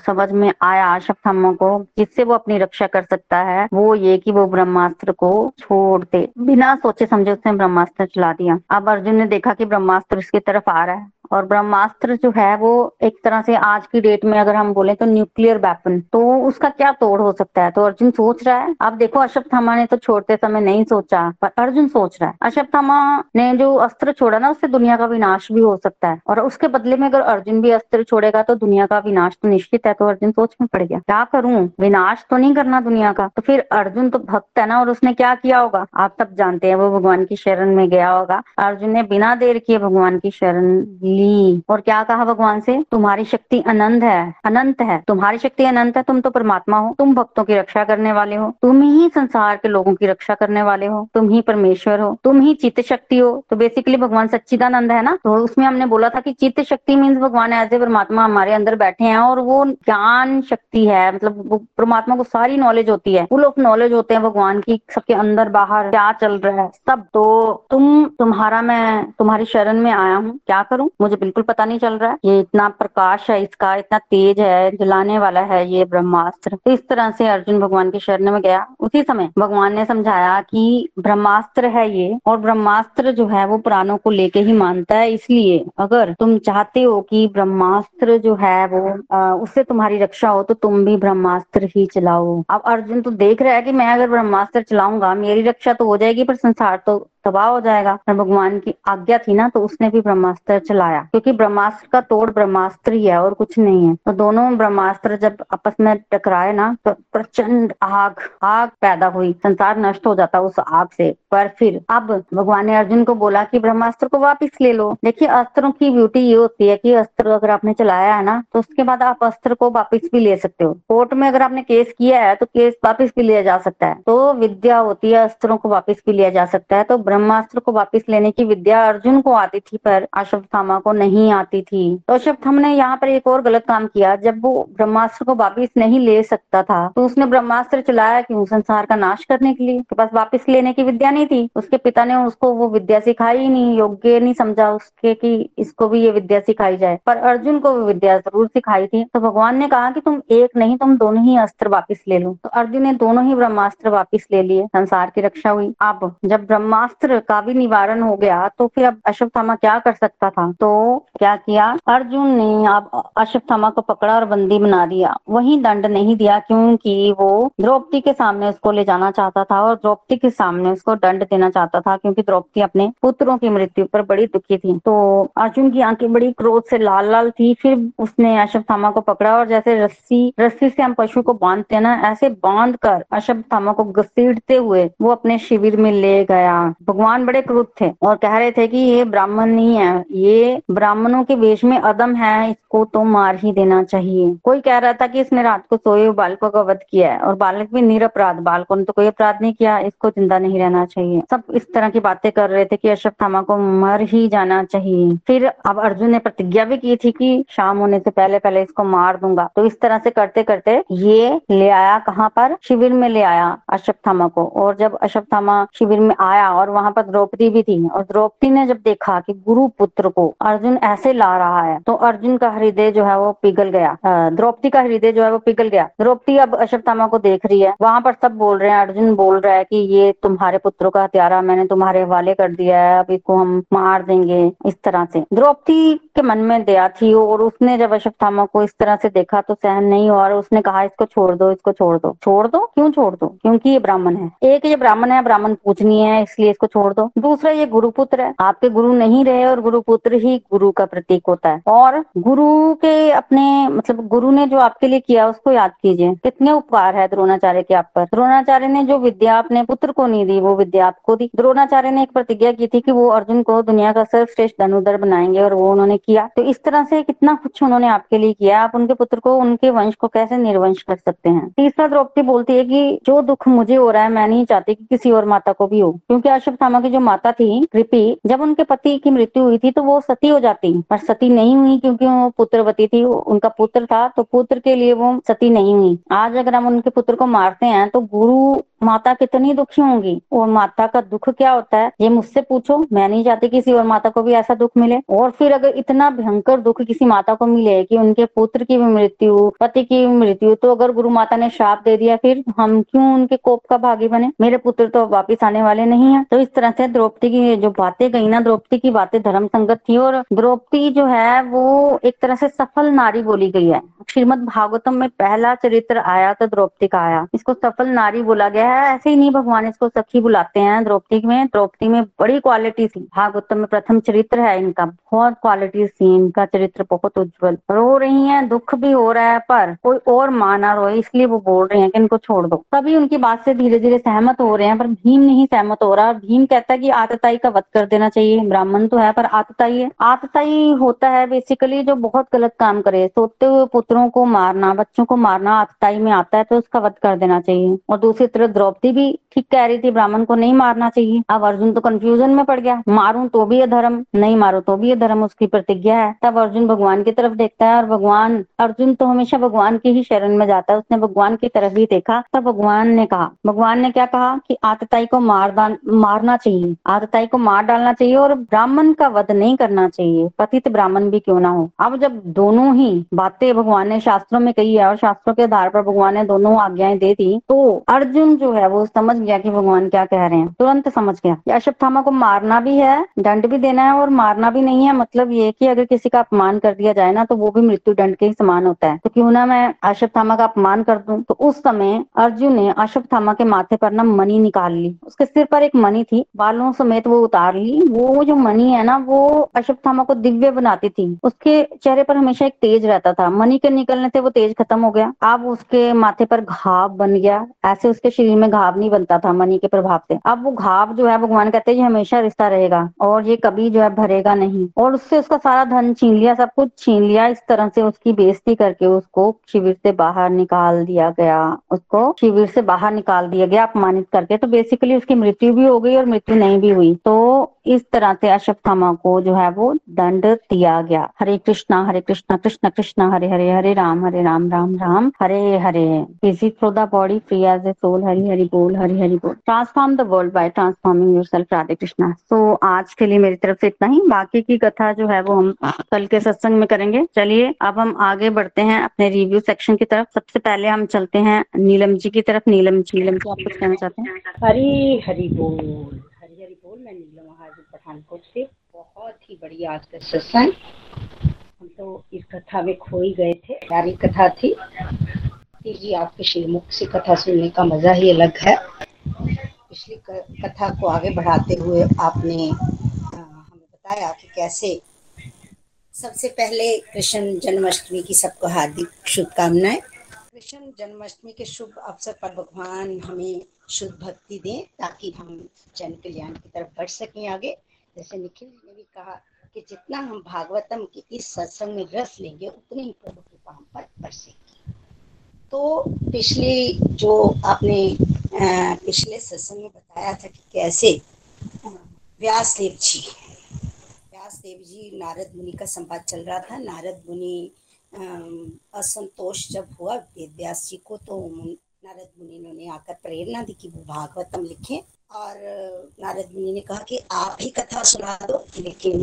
समझ में आया अश्वत्थामा को, जिससे वो अपनी रक्षा कर सकता है, वो ये कि वो ब्रह्मास्त्र को छोड़ दे। बिना सोचे समझे उसने ब्रह्मास्त्र चला दिया। अब अर्जुन ने देखा कि ब्रह्मास्त्र उसकी तरफ़ आ रहा है। और ब्रह्मास्त्र जो है वो एक तरह से आज की डेट में अगर हम बोले तो न्यूक्लियर वेपन तो उसका क्या तोड़ हो सकता है? तो अर्जुन सोच रहा है। अब देखो, अशोक अश्वत्थामा ने तो छोड़ते समय नहीं सोचा, पर अर्जुन सोच रहा है। अशोक अश्वत्थामा ने जो अस्त्र छोड़ा ना, उससे दुनिया का विनाश भी हो सकता है। और उसके बदले में अगर अर्जुन भी अस्त्र छोड़ेगा तो दुनिया का विनाश तो निश्चित है। तो अर्जुन सोच में पड़ गया। क्या करूँ? विनाश तो नहीं करना दुनिया का। तो फिर अर्जुन तो भक्त है ना, और उसने क्या किया होगा? आप सब जानते हैं, वो भगवान की शरण में गया होगा। अर्जुन ने बिना देर किए भगवान की शरण ली ली और क्या कहा भगवान से? तुम्हारी शक्ति अनंत है अनंत है। तुम्हारी शक्ति अनंत है, तुम तो परमात्मा हो। तुम भक्तों की रक्षा करने वाले हो। तुम ही संसार के लोगों की रक्षा करने वाले हो। तुम ही परमेश्वर हो। तुम ही चित्त शक्ति हो। तो बेसिकली भगवान सच्चिदानंद है ना? तो उसमें हमने बोला था कि चित्त शक्ति मीन्स भगवान ए परमात्मा हमारे अंदर बैठे हैं और वो ज्ञान शक्ति है। मतलब परमात्मा को सारी नॉलेज होती है। फुल ऑफ़ नॉलेज होते हैं भगवान की। सबके अंदर, बाहर क्या चल रहा है? सब। तो तुम, तुम्हारा मैं, तुम्हारी शरण में आया हूँ। क्या करूँ? मुझे बिल्कुल पता नहीं चल रहा है। ये इतना प्रकाश है इसका इतना तेज है जलाने वाला है ये ब्रह्मास्त्र। तो इस तरह से अर्जुन भगवान के शरण में गया। उसी समय भगवान ने समझाया कि ब्रह्मास्त्र है ये और ब्रह्मास्त्र जो है वो पुराणों को लेके ही मानता है। इसलिए अगर तुम चाहते हो कि ब्रह्मास्त्र जो है वो आ, उससे तुम्हारी रक्षा हो तो तुम भी ब्रह्मास्त्र ही चलाओ। अब अर्जुन तो देख रहा है कि मैं अगर ब्रह्मास्त्र चलाऊँगा मेरी रक्षा तो हो जाएगी पर संसार तो तबाह हो जाएगा। पर भगवान की आज्ञा थी ना तो उसने भी ब्रह्मास्त्र चलाया। क्योंकि ब्रह्मास्त्र का तोड़ ब्रह्मास्त्र ही है और कुछ नहीं है। तो दोनों ब्रह्मास्त्र जब आपस में टकराए ना तो प्रचंड आग आग पैदा हुई। संसार नष्ट हो जाता उस आग से। पर फिर अब भगवान ने अर्जुन को बोला कि ब्रह्मास्त्र को वापिस ले लो। देखिए, अस्त्रों की ब्यूटी ये होती है कि अस्त्र अगर आपने चलाया है ना तो उसके बाद आप अस्त्र को वापिस भी ले सकते हो। कोर्ट में अगर आपने केस किया है तो केस वापिस भी लिया जा सकता है। तो विद्या होती है, अस्त्रों को वापिस भी लिया जा सकता है। तो ब्रह्मास्त्र को वापिस लेने की विद्या अर्जुन को आती थी, पर अश्वत्थामा को नहीं आती थी। तो अश्वत्थामा ने यहाँ पर एक और गलत काम किया, जब वो ब्रह्मास्त्र को वापिस नहीं ले सकता था तो उसने ब्रह्मास्त्र चलाया क्यों संसार का नाश करने के लिए। तो बस वापिस लेने की विद्या नहीं थी। उसके पिता ने उसको वो विद्या सिखाई नहीं, योग्य नहीं समझा उसके कि इसको भी ये विद्या सिखाई जाए। पर अर्जुन को वो विद्या ज़रूर सिखाई थी। तो भगवान ने कहा कि तुम एक नहीं, तुम दोनों ही अस्त्र वापिस ले लो। तो अर्जुन ने दोनों ही ब्रह्मास्त्र वापिस ले लिए, संसार की रक्षा हुई। अब जब ब्रह्मास्त्र अस्त्र का भी निवारण हो गया तो फिर अब अश्वत्थामा क्या कर सकता था? तो क्या किया? अर्जुन ने अब अश्वत्थामा को पकड़ा और बंदी बना दिया। वही दंड नहीं दिया, क्योंकि वो द्रौपदी के सामने उसको ले जाना चाहता था और द्रौपदी के सामने उसको दंड देना चाहता था, क्योंकि द्रौपदी अपने पुत्रों की मृत्यु पर बड़ी दुखी थी। तो अर्जुन की आँखें बड़ी क्रोध से लाल लाल थी, फिर उसने अश्वत्थामा को पकड़ा और जैसे रस्सी रस्सी से हम पशु को बांधते हैं ना, ऐसे बाँध कर अश्वत्थामा को घसीटते हुए वो अपने शिविर में ले गया। भगवान बड़े क्रुद्ध थे और कह रहे थे कि ये ब्राह्मण नहीं है। ये ब्राह्मणों के वेश में अदम है, इसको तो मार ही देना चाहिए। कोई कह रहा था कि इसने रात को सोए हुए बालकों का वध किया है और बालक भी निरपराध। बालकों ने तो कोई अपराध नहीं किया, इसको ज़िंदा नहीं रहना चाहिए। सब इस तरह की बातें कर रहे थे कि अश्वत्थामा को मर ही जाना चाहिए। फिर अब अर्जुन ने प्रतिज्ञा भी की थी कि शाम होने से पहले पहले इसको मार दूँगा। तो इस तरह से करते करते ये ले आया कहाँ पर? शिविर में ले आया अश्वत्थामा को। और जब अश्वत्थामा शिविर में आया और वहाँ पर द्रौपदी भी थी और द्रौपदी ने जब देखा कि गुरु पुत्र को अर्जुन ऐसे ला रहा है तो अर्जुन का हृदय जो है वो पिघल गया। द्रौपदी का हृदय जो है वो पिघल गया। द्रौपदी अब अश्वत्थामा को देख रही है। वहाँ पर सब बोल रहे हैं, अर्जुन बोल रहा है कि ये तुम्हारे पुत्र का हत्यारा मैंने तुम्हारे हवाले कर दिया है, अब इसको हम मार देंगे, इस तरह से। द्रौपदी के मन में दया थी और उसने जब अश्वत्थामा को इस तरह से देखा तो सहन नहीं हुआ और उसने कहा, इसको छोड़ दो, इसको छोड़ दो। छोड़ दो? क्यों छोड़ दो? क्योंकि ये ब्राह्मण है। एक ये ब्राह्मण है, ब्राह्मण पूजनीय है, इसलिए इसको छोड़ दो। दूसरा, ये गुरुपुत्र है। आपके गुरु नहीं रहे और गुरुपुत्र ही गुरु का प्रतीक होता है। और गुरु के अपने मतलब गुरु ने जो आपके लिए किया, उसको याद कीजिए। कितने उपकार है द्रोणाचार्य के आप पर। द्रोणाचार्य ने जो विद्या अपने पुत्र को नहीं दी, वो विद्या आपको दी। द्रोणाचार्य ने एक प्रतिज्ञा की थी कि वो अर्जुन को दुनिया का सर्वश्रेष्ठ धनुधर बनाएँगे और वो उन्होंने किया। तो इस तरह से कितना कुछ उन्होंने आपके लिए किया। आप उनके पुत्र को, उनके वंश को कैसे निर्वंश कर सकते हैं? तीसरा द्रौपदी बोलती है कि जो दुख मुझे हो रहा है, मैं नहीं चाहती कि किसी और माता को भी हो। क्योंकि अश्वत्थामा की जो माता थी कृपी जब उनके पति की मृत्यु हुई थी तो वो सती हो जाती। पर सती नहीं हुई क्योंकि वो पुत्रवती थी, उनका पुत्र था तो पुत्र के लिए वो सती नहीं हुई। आज अगर हम उनके पुत्र को मारते हैं तो गुरु माता कितनी दुखी होंगी? और माता का दुख क्या होता है? ये मुझसे पूछो। मैं नहीं चाहती किसी और माता को भी ऐसा दुख मिले। और फिर अगर इतना भयंकर दुख किसी माता को मिले कि उनके पुत्र की भी मृत्यु, पति की भी मृत्यु तो अगर गुरु माता ने श्राप दे दिया, फिर हम क्यों उनके कोप का भागी बने? मेरे पुत्र तो वापिस आने वाले नहीं है। तो इस तरह से द्रौपदी की जो बातें गई ना, द्रौपदी की बातें धर्म संगत थी, और द्रौपदी जो है, वो एक तरह से सफल नारी बोली गई है। श्रीमद भागवतम में पहला चरित्र आया तो द्रौपदी का आया। इसको सफल नारी बोला गया है। ऐसे ही नहीं, भगवान इसको सखी बुलाते हैं द्रौपदी में। द्रौपदी में बड़ी क्वालिटी थी। भागवतम में प्रथम चरित्र है इनका। बहुत क्वालिटी थी इनका चरित्र, बहुत उज्जवल। रो रही है, दुख भी हो रहा है, पर कोई और माँ ना रोए, इसलिए वो बोल रहे हैं कि इनको छोड़ दो। तभी उनकी बात से धीरे धीरे सहमत हो रहे हैं, पर भीम नहीं सहमत हो रहा। भीम कहता है कि आतताई का वध कर देना चाहिए। ब्राह्मण तो है, पर आतताई है। आतताई होता है बेसिकली जो बहुत गलत काम करे। सोते हुए पुत्रों को मारना, बच्चों को मारना आतताई में आता है तो उसका वध कर देना चाहिए। और दूसरी तरफ़ द्रौपदी भी ठीक कह रही थी, ब्राह्मण को नहीं मारना चाहिए। अब अर्जुन तो कंफ्यूजन में पड़ गया। मारूं तो भी अधर्म नहीं मारो तो भी धर्म, उसकी प्रतिज्ञा है। तब अर्जुन भगवान की तरफ़ देखता है और भगवान, अर्जुन तो हमेशा भगवान की ही शरण में जाता है। उसने भगवान की तरफ़ ही देखा, तब भगवान ने कहा, भगवान ने क्या कहा कि आतताई को मार मारना चाहिए। आतताई को मार डालना चाहिए और ब्राह्मण का वध नहीं करना चाहिए। पतित ब्राह्मण भी क्यों ना हो? अब जब दोनों ही बातें भगवान ने शास्त्रों में कही है और शास्त्रों के आधार पर भगवान ने दोनों आज्ञाएँ दे दी तो अर्जुन जो है, वो समझ गया कि भगवान क्या कह रहे हैं। तुरंत समझ गया अश्वत्थामा को मारना भी है, दंड भी देना है और मारना भी नहीं है। मतलब ये कि अगर किसी का अपमान कर दिया जाए ना तो वो भी मृत्यु दंड के ही समान होता है। तो क्यों ना मैं अश्वत्थामा का अपमान कर दूँ? तो उस समय अर्जुन ने अश्वत्थामा के माथे पर ना मनी निकाल ली। उसके सिर पर एक मनी थी, बालों समेत वो उतार ली। वो जो मनी है ना, वो अश्वत्थामा को दिव्य बनाती थी। उसके चेहरे पर हमेशा एक तेज रहता था। मनी के निकलने से वो तेज खत्म हो गया। अब उसके माथे पर घाव बन गया। ऐसे उसके शरीर में घाव नहीं बनता था, मनी के प्रभाव से। अब वो घाव जो है, भगवान कहते हैं, ये हमेशा रिश्ता रहेगा और ये कभी जो है, भरेगा नहीं। और उससे उसका सारा धन छीन लिया, सब कुछ छीन लिया, इस तरह से उसकी बेइज्जती करके उसको शिविर से बाहर निकाल दिया गया। उसको शिविर से बाहर निकाल दिया गया, अपमानित करके। तो बेसिकली उसकी मृत्यु भी हो गई और मृत्यु नहीं भी हुई। तो इस तरह से अश्वत्थामा को जो है वो दंड दिया गया। Hare Krishna Hare Krishna, Krishna Krishna, Hare Hare Hare Ram Hare Ram Ram Ram, Hare Hare. Easy through the body free as a soul Hari, Hari बोल, हरी, हरि बोल। Transform the world by transforming yourself Radhe Krishna. तो आज के लिए मेरी तरफ़ से इतना ही। बाकी की कथा जो है वो हम कल के सत्संग में करेंगे। चलिए, अब हम आगे बढ़ते हैं अपने रिव्यू सेक्शन की तरफ़। सबसे पहले हम चलते हैं नीलम जी की तरफ़। नीलम जी नीलम जी, आप कुछ कहना चाहते हैं? हरी, हरि बोल। हरी, हरि बोल, मैं पठानकोट से बहुत ही बढ़िया आज का सत्संग। हम तो इस कथा में खो ही गए थे। प्यारी कथा थी। जी, आपके श्रीमुख से कथा सुनने का मज़ा ही अलग है। पिछली कथा को आगे बढ़ाते हुए आपने हमें बताया कि कैसे सबसे पहले कृष्ण जन्माष्टमी की सबको हार्दिक शुभकामनाएँ। कृष्ण जन्माष्टमी के शुभ अवसर पर भगवान हमें शुद्ध भक्ति दें ताकि हम जन कल्याण की तरफ़ बढ़ सकें आगे। जैसे निखिल ने भी कहा कि जितना हम भागवतम के इस सत्संग में रस लेंगे, उतने ही प्रभु की हम पर बरसेंगे। तो पिछले जो आपने पिछले सत्संग में बताया था कि कैसे व्यास देव जी व्यास देव जी नारद मुनि का संवाद चल रहा था। नारद मुनि असंतोष जब हुआ, वेद व्यास जी को तो नारद मुनि ने आकर प्रेरणा दी कि वो भागवतम लिखें। और नारद मुनि ने कहा कि आप ही कथा सुना दो, लेकिन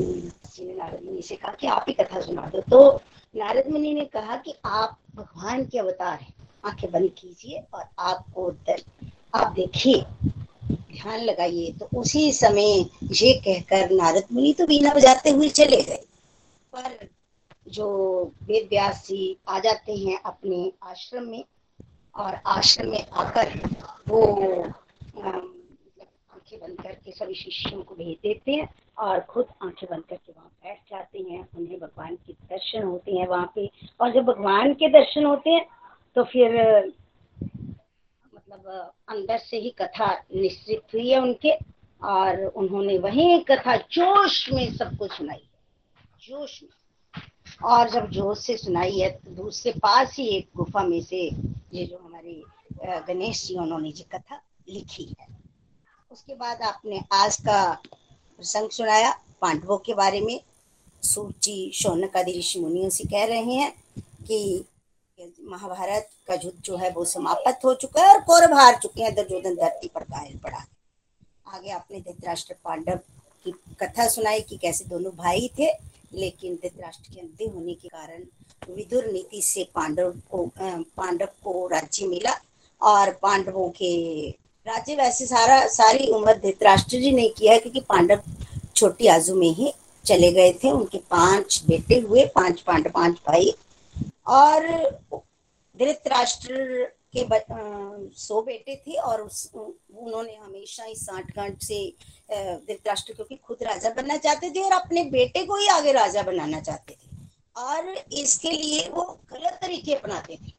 नारद मुनि से कहा कि आप ही कथा सुना दो। तो नारद मुनि ने कहा कि आप भगवान के अवतार हैं। आँखें बंद कीजिए और आपको आप देखिए, ध्यान लगाइए। तो उसी समय ये कहकर नारद मुनि तो बीना बजाते हुए चले गए। पर जो वेद व्यास जी आ जाते हैं अपने आश्रम में और आश्रम में आकर वो बंद करके सभी शिष्यों को भेज देते हैं और खुद आँखें बंद करके वहाँ बैठ जाते हैं, उन्हें भगवान के दर्शन होते हैं वहाँ पे। और जब भगवान के दर्शन होते हैं तो फिर मतलब अंदर से ही कथा निश्चित हुई है उनके, और उन्होंने वही कथा जोश में सबको सुनाई जोश में। और जब जोश से सुनाई है तो दूसरे पास ही एक गुफा में से ये जो हमारे गणेश जी, उन्होंने जी कथा लिखी है। उसके बाद आपने आज का प्रसंग सुनाया, पांडवों के बारे में। सूची शौनक आदि ऋषि मुनियों से कह रहे हैं कि महाभारत का युद्ध जो है वो समाप्त हो चुका है और कौरव हार चुके हैं, दुर्योधन धरती पर घायल पड़ा आगे आपने धृतराष्ट्र पांडव की कथा सुनाई कि कैसे दोनों भाई थे, लेकिन धृतराष्ट्र के अंधे होने के कारण विदुर नीति से पांडव को पांडव को राज्य मिला और पांडवों के राज्य वैसे सारा, सारी उम्र धृतराष्ट्र जी ने किया क्योंकि पांडव छोटी आजू में ही चले गए थे। उनके पाँच बेटे हुए, पाँच पांडव पाँच भाई। और धृतराष्ट्र के सौ बेटे थे, और उस उन्होंने हमेशा ही साठ गांठ से धृतराष्ट्र क्योंकि खुद राजा बनना चाहते थे, और अपने बेटे को ही आगे राजा बनाना चाहते थे। और इसके लिए वो गलत तरीके अपनाते थे।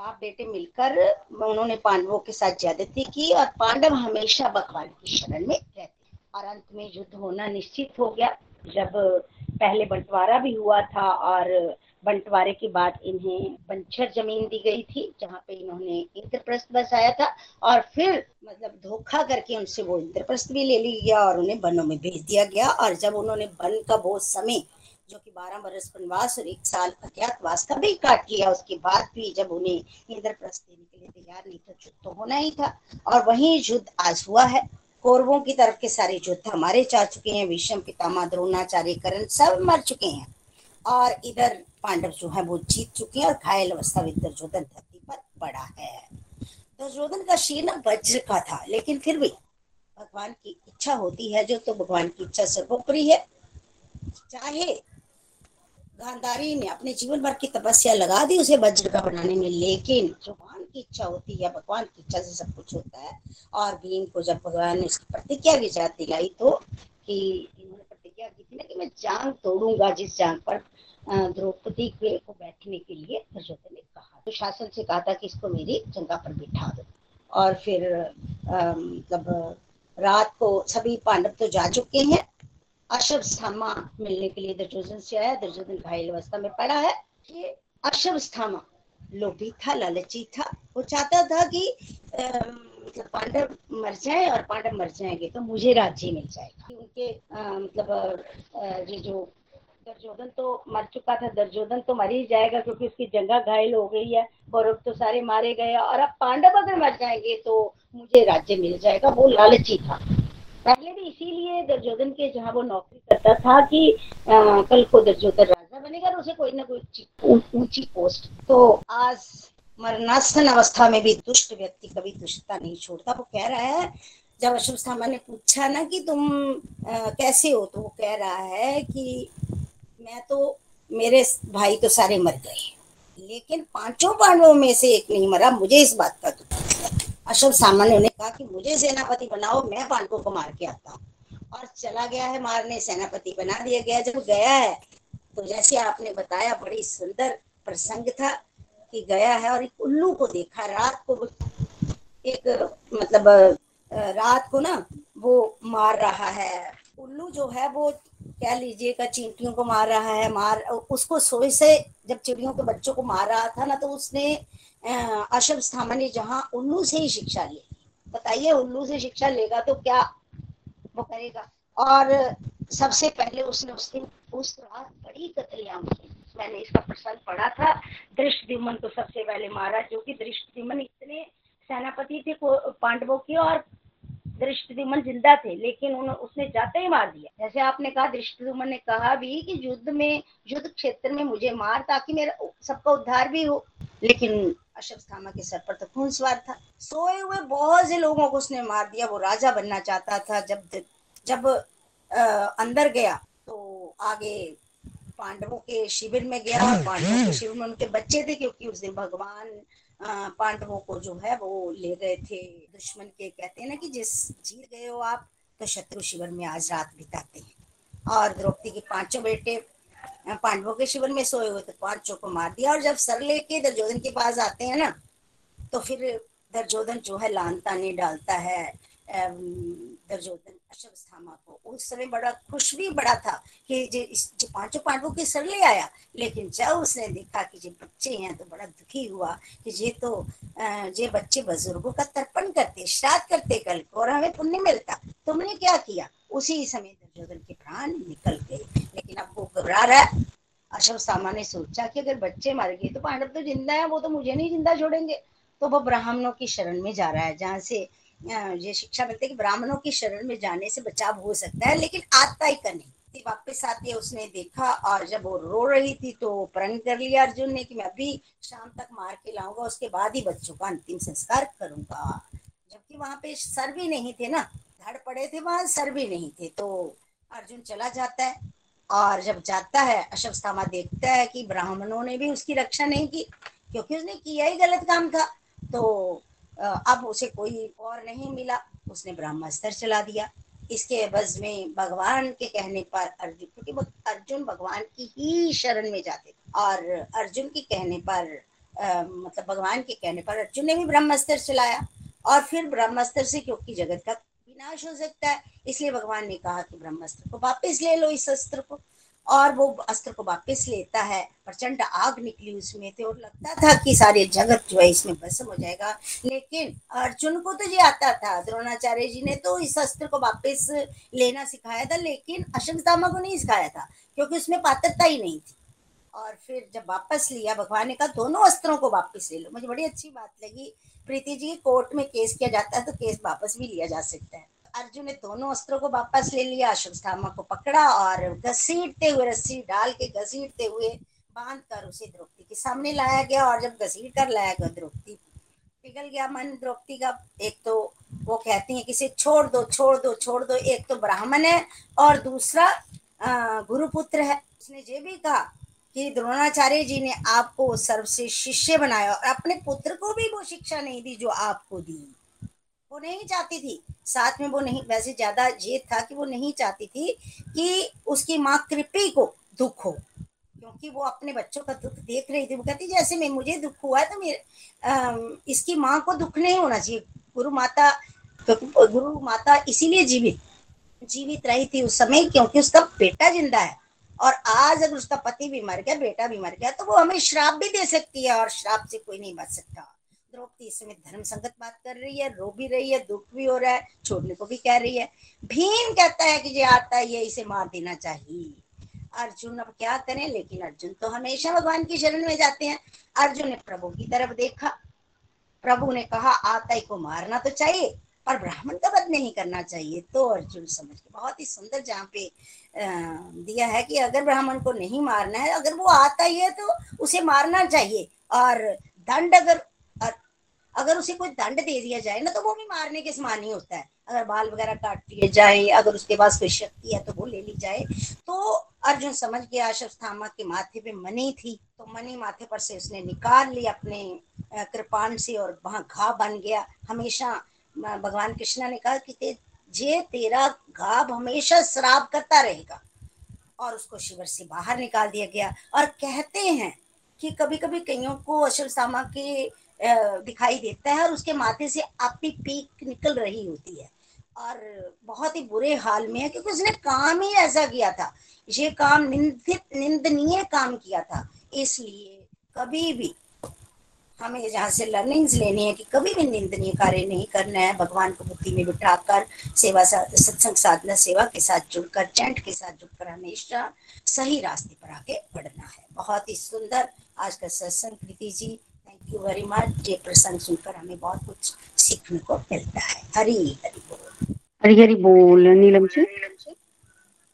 बाप बेटे मिलकर उन्होंने पांडवों के साथ ज्यादती की और पांडव हमेशा भगवान की शरण में रहते और अंत में युद्ध होना निश्चित हो गया। जब पहले बंटवारा भी हुआ था और बंटवारे के बाद इन्हें बंचर ज़मीन दी गई थी, जहाँ पे इन्होंने इंद्रप्रस्थ बसाया था और फिर मतलब धोखा करके उनसे वो इंद्रप्रस्थ भी ले लिया गया और उन्हें वनों में भेज दिया गया। और जब उन्होंने वन का बहुत समय जो कि बारह बरस वनवास और एक साल अज्ञातवास का भी काट किया। उसके बाद भी जब उन्हें इंद्रप्रस्थ देने के लिए तैयार नहीं था, युद्ध तो होना ही था। और वही युद्ध आज हुआ है। कौरवों की तरफ़ के सारे युद्ध हमारे चाह चुके हैं। विषम पितामा द्रोणाचार्य, करण सब मर चुके हैं। और इधर पांडव जो है वो जीत चुके हैं और घायल अवस्था में दुर्योधन धरती पर पड़ा है। दुर्योधन का शीर ना वज्र का था, लेकिन फिर भी भगवान की इच्छा होती है। जो तो भगवान की इच्छा सर्वोपरि है। चाहे गांधारी ने अपने जीवन भर की तपस्या लगा दी उसे वज्र का बनाने में, लेकिन भगवान की इच्छा होती है, भगवान की इच्छा से सब कुछ होता है। और भीम को जब भगवान ने इसकी प्रतिज्ञा की जात दिलाई तो कि इन्होंने प्रतिज्ञा की थी ना कि मैं जांग तोड़ूँगा जिस जांग पर द्रौपदी के, को बैठने के लिए दुर्योधन ने कहा। तो शासन से कहा था कि इसको मेरी जंगा पर बिठा दो। और फिर मतलब रात को सभी पांडव तो जा चुके हैं। अशब स्थामा मिलने के लिए दुर्योधन से आया दुर्योधन घायल अवस्था में पड़ा है। ये अशब स्थामा, लोभी था, लालची था, वो चाहता था कि मतलब पांडव मर जाए और पांडव मर जाएँगे तो मुझे राज्य मिल जाएगा। उनके मतलब ये जो दर्जोधन तो मर चुका था, दर्जोधन तो मर ही जाएगा क्योंकि उसकी जंगा घायल हो गई है कौरव तो सारे मारे गए और अब पांडव अगर मर जाएँगे तो मुझे राज्य मिल जाएगा, वो लालची था। पहले भी इसीलिए दर्जोधन के जहाँ वो नौकरी करता था कि कल को दर्जोधन राजा बनेगा उसे कोई ना कोई ऊँची पोस्ट तो आज मरनास्थन अवस्था में भी दुष्ट व्यक्ति कभी दुष्टता नहीं छोड़ता। वो कह रहा है जब अशुस्थामा ने पूछा ना कि तुम आ, कैसे हो तो वो कह रहा है कि मैं तो मेरे भाई तो सारे मर गए। लेकिन पाँचों पांडवों में से एक नहीं मरा। मुझे इस बात का दुख अशोक सामान्य ने कहा कि मुझे सेनापति बनाओ, मैं पांडवों को मार के आता हूँ। और चला गया है, मारने सेनापति बना दिया गया जब गया है तो जैसे आपने बताया, बड़ी सुंदर प्रसंग था कि गया है और एक उल्लू को देखा। रात को एक मतलब रात को ना वो मार रहा है। उल्लू जो है, वो कह लीजिएगा चींटियों को मार रहा है, मार, उसको सोए से जब चिड़ियों के बच्चों को मार रहा था ना तो उसने अशब स्थामा ने जहाँ उल्लू से ही शिक्षा ली। बताइए, उल्लू से शिक्षा लेगा तो क्या वो करेगा? और सबसे पहले उसने उस दिन, उस रात बड़ी कतलियाँ की। मैंने इसका प्रसंग पढ़ा था, दृष्टिमन को सबसे पहले मारा जो कि दृष्टिमन इतने सेनापति थे पांडवों के, और दृष्टिमन ज़िंदा थे लेकिन उन, उसने जाते ही मार दिया। जैसे आपने कहा दृष्टिमन ने कहा भी कि युद्ध में युद्ध क्षेत्र में मुझे मार ताकि मेरा सबका उद्धार भी हो। लेकिन अशोक के सर पर तो खून सवार था। सोए हुए बहुत से लोगों को उसने मार दिया। वो राजा बनना चाहता था। जब जब आ, अंदर गया तो आगे पांडवों के शिविर में गया और पांडवों के शिविर में उनके बच्चे थे क्योंकि उस दिन भगवान पांडवों को जो है वो ले गए थे दुश्मन के, कहते हैं ना कि जिस जीत गए हो आप तो शत्रु शिविर में आज रात बिताते हैं। और द्रौपदी के पाँचों बेटे पांडवों के शिविर में सोए हुए तो पाँचों को मार दिया। और जब सर लेके दर्जोधन के पास आते हैं ना तो फिर दर्जोधन जो है लानता नहीं डालता है। दुर्योधन अश्वस्थामा को उस समय बड़ा खुश भी बड़ा था कि जे, जे पाँचों पांडवों के सर ले आया। लेकिन जब उसने देखा कि जे बच्चे हैं तो बड़ा दुखी हुआ कि ये तो जे बच्चे बुज़ुर्गों का तर्पण करते श्राद्ध करते कल को और हमें पुण्य मिलता। तुमने क्या किया? उसी समय दुर्योधन के प्राण निकल गए। लेकिन अब वो घबरा रहा है। अश्वस्थामा ने सोचा कि अगर बच्चे मर गए तो पांडव तो ज़िंदा है वो तो मुझे नहीं ज़िंदा छोड़ेंगे। तो वो ब्राह्मणों की शरण में जा रहा है जहाँ से ये शिक्षा मिलती है कि ब्राह्मणों की शरण में जाने से बचाव हो सकता है, लेकिन आता ही नहीं। वापस आते उसने देखा और जब वो रो रही थी तो प्रण कर लिया अर्जुन ने कि मैं अभी शाम तक मार के लाऊँगा, उसके बाद ही बच्चों का अंतिम संस्कार करूँगा। जबकि वहाँ पे सर भी नहीं थे ना, धड़ पड़े थे वहाँ, सर भी नहीं थे तो अर्जुन चला जाता है और जब जाता है अशवस्थामा देखता है कि ब्राह्मणों ने भी उसकी रक्षा नहीं की, क्योंकि उसने किया ही गलत काम था तो अब उसे कोई और नहीं मिला। उसने ब्रह्मास्त्र चला दिया। इसके बज में भगवान के कहने पर अर्जुन क्योंकि अर्जुन भगवान की ही शरण में जाते और अर्जुन के कहने पर आ, मतलब भगवान के कहने पर अर्जुन ने भी ब्रह्मास्त्र चलाया। और फिर ब्रह्मास्त्र से क्योंकि जगत का विनाश हो सकता है इसलिए भगवान ने कहा कि ब्रह्मास्त्र को वापस ले लो इस अस्त्र को। और वो अस्त्र को वापस लेता है, प्रचंड आग निकली उसमें थे और लगता था कि सारे जगत जो है इसमें भस्म हो जाएगा। लेकिन अर्जुन को तो ये आता था, द्रोणाचार्य जी ने तो इस अस्त्र को वापस लेना सिखाया था, लेकिन अशंकतामा को नहीं सिखाया था, क्योंकि उसमें पात्रता ही नहीं थी। और फिर जब वापस लिया, भगवान ने कहा, दोनों अस्त्रों को वापस ले लो। मुझे बड़ी अच्छी बात लगी। प्रीति जी, कोर्ट में केस किया जाता है तो केस वापस भी लिया जा सकता है। अर्जुन ने दोनों अस्त्रों को वापस ले लिया, अश्वत्थामा को पकड़ा और घसीटते हुए रस्सी डाल के घसीटते हुए बाँध कर उसे द्रौपदी के सामने लाया गया और जब घसीट कर लाया गया द्रौपदी, पिघल गया मन द्रौपदी का। एक तो वो कहती है कि छोड़ दो छोड़ दो छोड़ दो, एक तो ब्राह्मण है और दूसरा गुरुपुत्र है। उसने ये भी कहा कि द्रोणाचार्य जी ने आपको सर्वश्रेष्ठ शिष्य बनाया और अपने पुत्र को भी वो शिक्षा नहीं दी जो आपको दी। वो नहीं चाहती थी। साथ में वो नहीं, वैसे ज़्यादा ये था कि वो नहीं चाहती थी कि उसकी माँ कृपी को दुख हो। क्योंकि वो अपने बच्चों का दुख देख रही थी। वो कहती, जैसे मैं, मुझे दुख हुआ तो मेरे इसकी माँ को दुख नहीं होना चाहिए। गुरु माता गुरु माता इसीलिए जीवित जीवित रही थी उस समय क्योंकि उसका बेटा ज़िंदा है। और आज अगर उसका पति भी मर गया, बेटा भी मर गया तो वो हमें श्राप भी दे सकती है और श्राप से कोई नहीं बच सकता। द्रौपदी इस समय धर्म संगत बात कर रही है, रो भी रही है, दुख भी हो रहा है, छोड़ने को भी कह रही है। भीम कहता है कि ये आता है ये इसे मार देना चाहिए। अर्जुन अब क्या करें, लेकिन अर्जुन तो हमेशा भगवान की शरण में जाते हैं। अर्जुन ने प्रभु की तरफ़ देखा। प्रभु ने कहा आताई को मारना तो चाहिए, पर ब्राह्मण का वध नहीं करना चाहिए। तो अर्जुन समझ के बहुत ही सुंदर जहाँ पे दिया है कि अगर ब्राह्मण को नहीं मारना है, अगर वो आता ही है तो उसे मारना चाहिए। और दंड अगर अगर उसे कोई दंड दे दिया जाए ना तो वो भी मारने के समान ही होता है। अगर बाल वगैरह काट लिए जाए अगर उसके पास कोई शक्ति है तो वो ले ली जाए। तो अर्जुन समझ गया अश्वत्थामा के माथे पे मनी थी तो मनी माथे पर से उसने निकाल ली अपने कृपान से और वहाँ घा बन गया। हमेशा भगवान कृष्णा ने कहा कि ते, जे तेरा घाव हमेशा श्राप करता रहेगा। और उसको शिविर से बाहर निकाल दिया गया। और कहते हैं कि कभी कभी कईयों को अश्वत्थामा के दिखाई देता है और उसके माथे से आपकी पीक निकल रही होती है। और बहुत ही बुरे हाल में है, क्योंकि उसने काम ही ऐसा किया था। ये काम निंदित, निंदनीय काम किया था। इसलिए कभी भी हमें जहाँ से लर्निंग्स लेनी है कि कभी भी निंदनीय कार्य नहीं करना है, भगवान को बुद्धि में बिठाकर, सेवा सत्संग साधना, सेवा के साथ जुड़कर चैंट के साथ जुड़कर हमेशा सही रास्ते पर आके बढ़ना है। बहुत ही सुंदर आज का सत्संग Preeti ji. Thank you very much ये प्रसंग सुनकर हमें बहुत कुछ सीखने को मिलता है। हरी हरी बोल। हरी हरी बोल नीलम जी।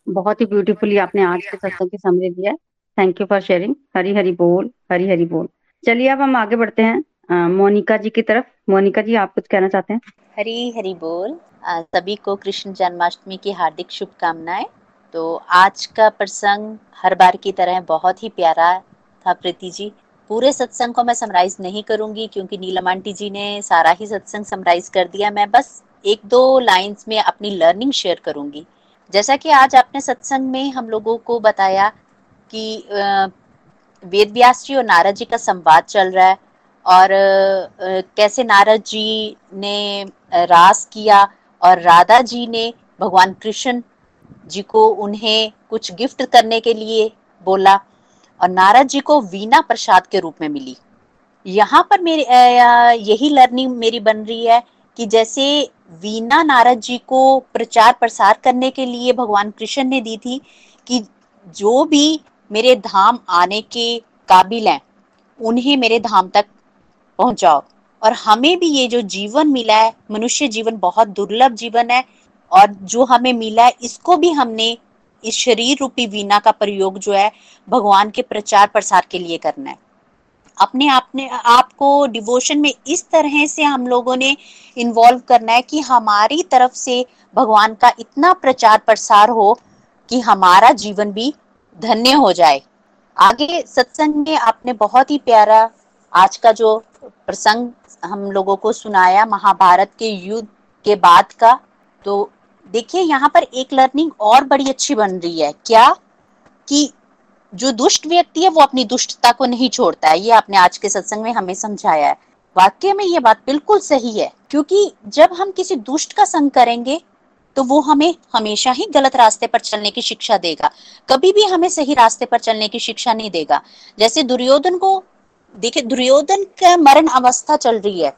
बहुत ही ब्यूटीफुली आपने आज के सत्संग की समझ दिया thank you for sharing Hari Hari बोल हरी हरी बोल। चलिए अब हम आगे बढ़ते हैं। मोनिका जी की तरफ़। मोनिका जी आप कुछ कहना चाहते हैं? हरी हरी बोल। सभी को कृष्ण जन्माष्टमी की हार्दिक शुभकामनाएँ। तो आज का प्रसंग हर बार की तरह बहुत ही प्यारा था प्रीति जी। पूरे सत्संग को मैं समराइज नहीं करूँगी, क्योंकि नीलम आंटी जी ने सारा ही सत्संग समराइज कर दिया। मैं बस एक दो लाइंस में अपनी लर्निंग शेयर करूँगी। जैसा कि आज आपने सत्संग में हम लोगों को बताया कि वेद व्यास जी और नारद जी का संवाद चल रहा है और कैसे नारद जी ने रास किया और राधा जी ने भगवान कृष्ण जी को उन्हें कुछ गिफ्ट करने के लिए बोला। और नारद जी को वीणा प्रसाद के रूप में मिली। यहाँ पर मेरी यही लर्निंग मेरी बन रही है कि जैसे वीणा नारद जी को प्रचार प्रसार करने के लिए भगवान कृष्ण ने दी थी कि जो भी मेरे धाम आने के काबिल हैं, उन्हें मेरे धाम तक पहुंचाओ। और हमें भी ये जो जीवन मिला है, मनुष्य जीवन बहुत दुर्लभ जीवन है और जो हमें मिला है, इसको भी हमने इस शरीर रूपी वीणा का प्रयोग जो है भगवान के प्रचार प्रसार के लिए करना है। अपने आपने, आपको डिवोशन में इस तरह से हम लोगों ने इन्वॉल्व करना है कि हमारी तरफ़ से भगवान का इतना प्रचार प्रसार हो कि हमारा जीवन भी धन्य हो जाए। आगे सत्संग में आपने बहुत ही प्यारा आज का जो प्रसंग हम लोगों को सुनाया, महाभारत के युद्ध के बाद का तो देखिए, यहाँ पर एक लर्निंग और बड़ी अच्छी बन रही है। क्या? कि जो दुष्ट व्यक्ति है, वो अपनी दुष्टता को नहीं छोड़ता है। ये आपने आज के सत्संग में हमें समझाया है। वाक्य में ये बात बिल्कुल सही है, क्योंकि जब हम किसी दुष्ट का संग करेंगे तो वो हमें हमेशा ही गलत रास्ते पर चलने की शिक्षा देगा। कभी भी हमें सही रास्ते पर चलने की शिक्षा नहीं देगा। जैसे दुर्योधन को, देखिए, दुर्योधन का मरण अवस्था चल रही है।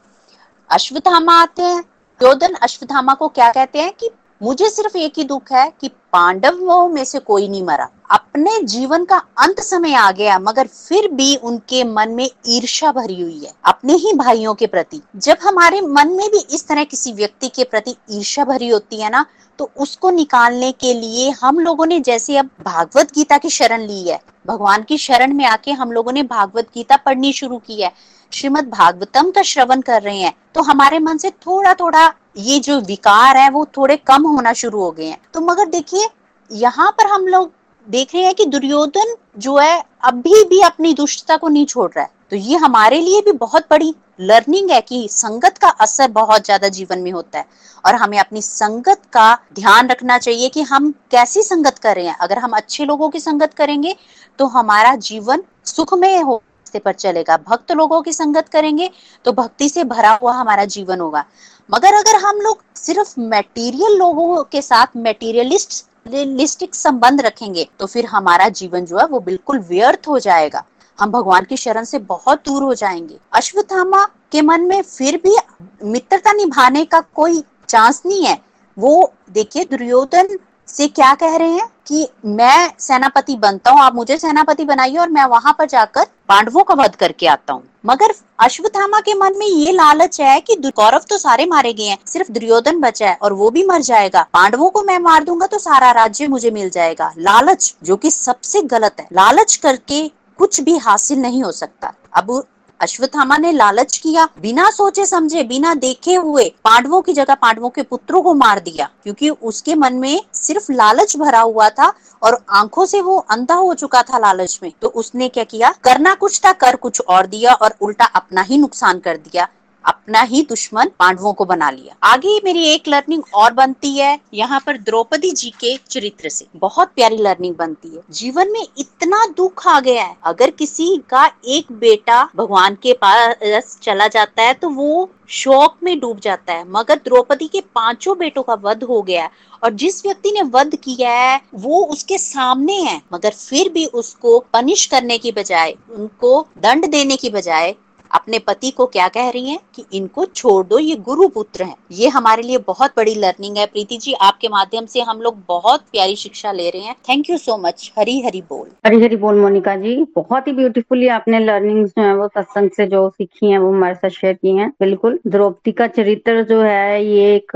अश्वत्थामा आते हैं। दुर्योधन अश्वत्थामा को क्या कहते हैं कि मुझे सिर्फ़ एक ही दुख है कि पांडवों में से कोई नहीं मरा। अपने जीवन का अंत समय आ गया, मगर फिर भी उनके मन में ईर्षा भरी हुई है, अपने ही भाइयों के प्रति। जब हमारे मन में भी इस तरह किसी व्यक्ति के प्रति ईर्षा भरी होती है ना तो उसको निकालने के लिए हम लोगों ने जैसे अब भागवत गीता की शरण ली है, भगवान की शरण में आके हम लोगों ने भागवत गीता पढ़नी शुरू की है, श्रीमद भागवतम का श्रवण कर रहे हैं तो हमारे मन से थोड़ा थोड़ा ये जो विकार है, वो थोड़े कम होना शुरू हो गए हैं। तो मगर देखिए, यहाँ पर हम लोग देख रहे हैं कि दुर्योधन जो है, अभी भी अपनी दुष्टता को नहीं छोड़ रहा है। तो ये हमारे लिए भी बहुत बड़ी लर्निंग है कि संगत का असर बहुत ज़्यादा जीवन में होता है। और हमें अपनी संगत का ध्यान रखना चाहिए कि हम कैसी संगत कर रहे हैं। अगर हम अच्छे लोगों की संगत करेंगे तो हमारा जीवन सुखमय हो पर चलेगा। भक्त लोगों की संगत करेंगे तो भक्ति से भरा हुआ हमारा जीवन होगा। मगर अगर हम लोग सिर्फ़ मेटीरियल लोगों के साथ मेटीरियलिस्ट रियलिस्टिक संबंध रखेंगे तो फिर हमारा जीवन जो है वो बिल्कुल व्यर्थ हो जाएगा। हम भगवान की शरण से बहुत दूर हो जाएँगे। अश्वत्थामा के मन में फिर भी मित्रता निभाने का कोई चांस नहीं है। वो, देखिए, दुर्योधन से क्या कह रहे हैं कि मैं सेनापति बनता हूँ, आप मुझे सेनापति बनाइए और मैं वहाँ पर जाकर पांडवों का वध करके आता हूँ। मगर अश्वत्थामा के मन में ये लालच है कि कौरव तो सारे मारे गए हैं, सिर्फ़ दुर्योधन बचा है और वो भी मर जाएगा। पांडवों को मैं मार दूँगा तो सारा राज्य मुझे मिल जाएगा। लालच, जो कि सबसे गलत है। लालच करके कुछ भी हासिल नहीं हो सकता। अब अश्वत्थामा ने लालच किया, बिना सोचे समझे, बिना देखे हुए पांडवों की जगह पांडवों के पुत्रों को मार दिया, क्योंकि उसके मन में सिर्फ़ लालच भरा हुआ था और आँखों से वो अंधा हो चुका था लालच में। तो उसने क्या किया? करना कुछ था, कर कुछ और दिया और उल्टा अपना ही नुकसान कर दिया। अपना ही दुश्मन पांडवों को बना लिया। आगे मेरी एक लर्निंग और बनती है, यहाँ पर द्रौपदी जी के चरित्र से। बहुत प्यारी लर्निंग बनती है। जीवन में इतना दुख आ गया है। अगर किसी का एक बेटा भगवान के पास चला जाता है तो वो शोक में डूब जाता है। मगर द्रौपदी के पाँचों बेटों का वध हो गया है और जिस व्यक्ति ने वध किया है, वो उसके सामने है। मगर फिर भी उसको पनिश करने की बजाय, उनको दंड देने की बजाय अपने पति को क्या कह रही हैं? कि इनको छोड़ दो, ये गुरु पुत्र हैं। ये हमारे लिए बहुत बड़ी लर्निंग है। प्रीति जी, आपके माध्यम से हम लोग बहुत प्यारी शिक्षा ले रहे हैं। Thank you so much Hari Hari बोल। हरी हरी बोल, मोनिका जी। बहुत ही ब्यूटीफुली आपने लर्निंग जो है, वो सत्संग से जो सीखी है, वो हमारे साथ शेयर की है। बिल्कुल, द्रौपदी का चरित्र जो है, ये एक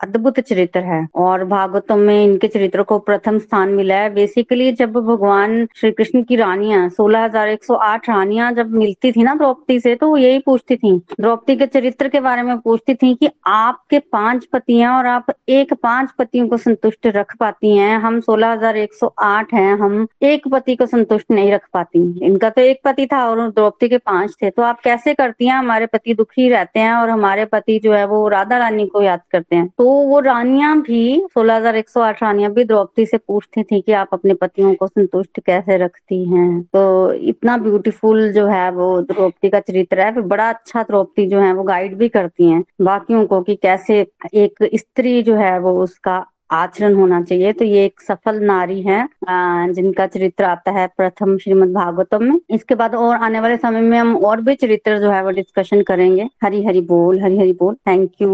अद्भुत चरित्र है। और भागवतों में इनके चरित्र को प्रथम स्थान मिला है। बेसिकली जब भगवान श्री कृष्ण की रानियाँ, सोलह हज़ार एक सौ आठ रानियाँ जब मिलती थी ना द्रौपदी से तो वो यही पूछती थी। द्रौपदी के चरित्र के बारे में पूछती थी कि आपके पाँच पति हैं और आप एक पाँच पतियों को संतुष्ट रख पाती हैं। हम सोलह हज़ार एक सौ आठ है, हम एक पति को संतुष्ट नहीं रख पाती। इनका तो एक पति था और द्रौपदी के पाँच थे। तो आप कैसे करती हैं? हमारे पति दुखी रहते हैं और हमारे पति जो है वो राधा रानी को याद करते हैं। तो वो रानियाँ भी, सोलह हज़ार एक सौ आठ रानियाँ भी द्रौपदी से पूछती थी कि आप अपने पतियों को संतुष्ट कैसे रखती हैं। तो इतना ब्यूटीफुल जो है वो द्रौपदी का चरित्र है, बड़ा अच्छा द्रौपदी जो है वो गाइड भी करती हैं बाकियों को कि कैसे एक स्त्री जो है वो उसका आचरण होना चाहिए। तो ये एक सफल नारी है जिनका चरित्र आता है प्रथम श्रीमद भागवतम में। इसके बाद और आने वाले समय में हम और भी चरित्र जो है वो डिस्कशन करेंगे। हरी हरी बोल, हरी हरी बोल। Thank you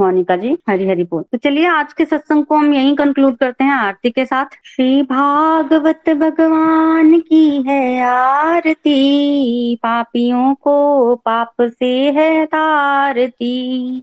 Monica ji. Hari Hari बोल। तो चलिए, आज के सत्संग को हम यही कंक्लूड करते हैं आरती के साथ। श्री भागवत भगवान की है आरती। पापियों को पाप से है तारती।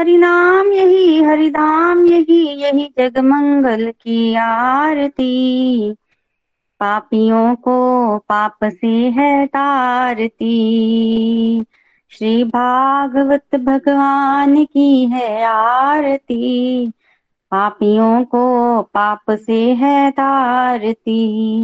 हरि नाम यही हरिधाम यही यही जगमंगल की आरती। पापियों को पाप से है तारती। श्री भागवत भगवान की है आरती। पापियों को पाप से है तारती।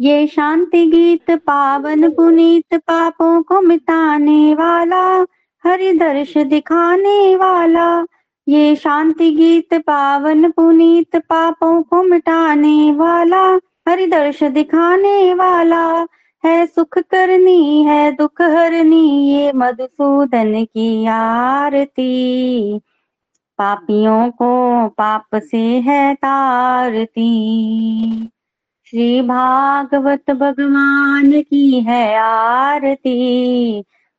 ये शांति गीत, पावन पुनीत पापों को मिटाने वाला हरि दर्श दिखाने वाला। ये शांति गीत पावन पुनीत पापों को मिटाने वाला। हरि दर्श दिखाने वाला। है सुख करनी, है दुख हरनी, ये मधुसूदन की आरती। पापियों को पाप से है तारती। श्री भागवत भगवान की है आरती।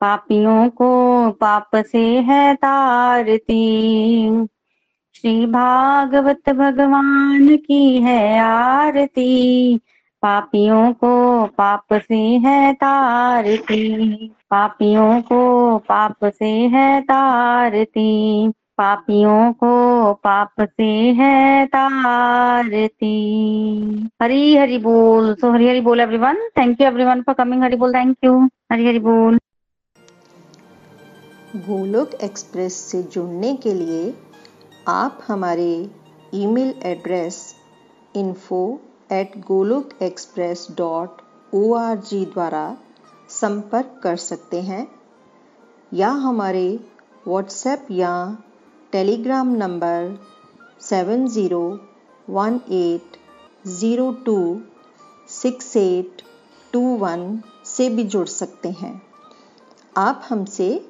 पापियों को पाप से है तारती। श्री भागवत भगवान की है आरती। पापियों को पाप से है तारती। पापियों को पाप से है तारती। पापियों को पाप से है तारती। हरी हरी बोल। सो हरी हरी बोल everyone thank you everyone for coming Hari बोल थैंक यू हरी हरी बोल। गोलोक एक्सप्रेस से जुड़ने के लिए आप हमारे email address info at Golok express dot O द्वारा संपर्क कर सकते हैं, या हमारे व्हाट्सएप या Telegram number seven zero one eight zero two six eight two one से भी जुड़ सकते हैं। आप हमसे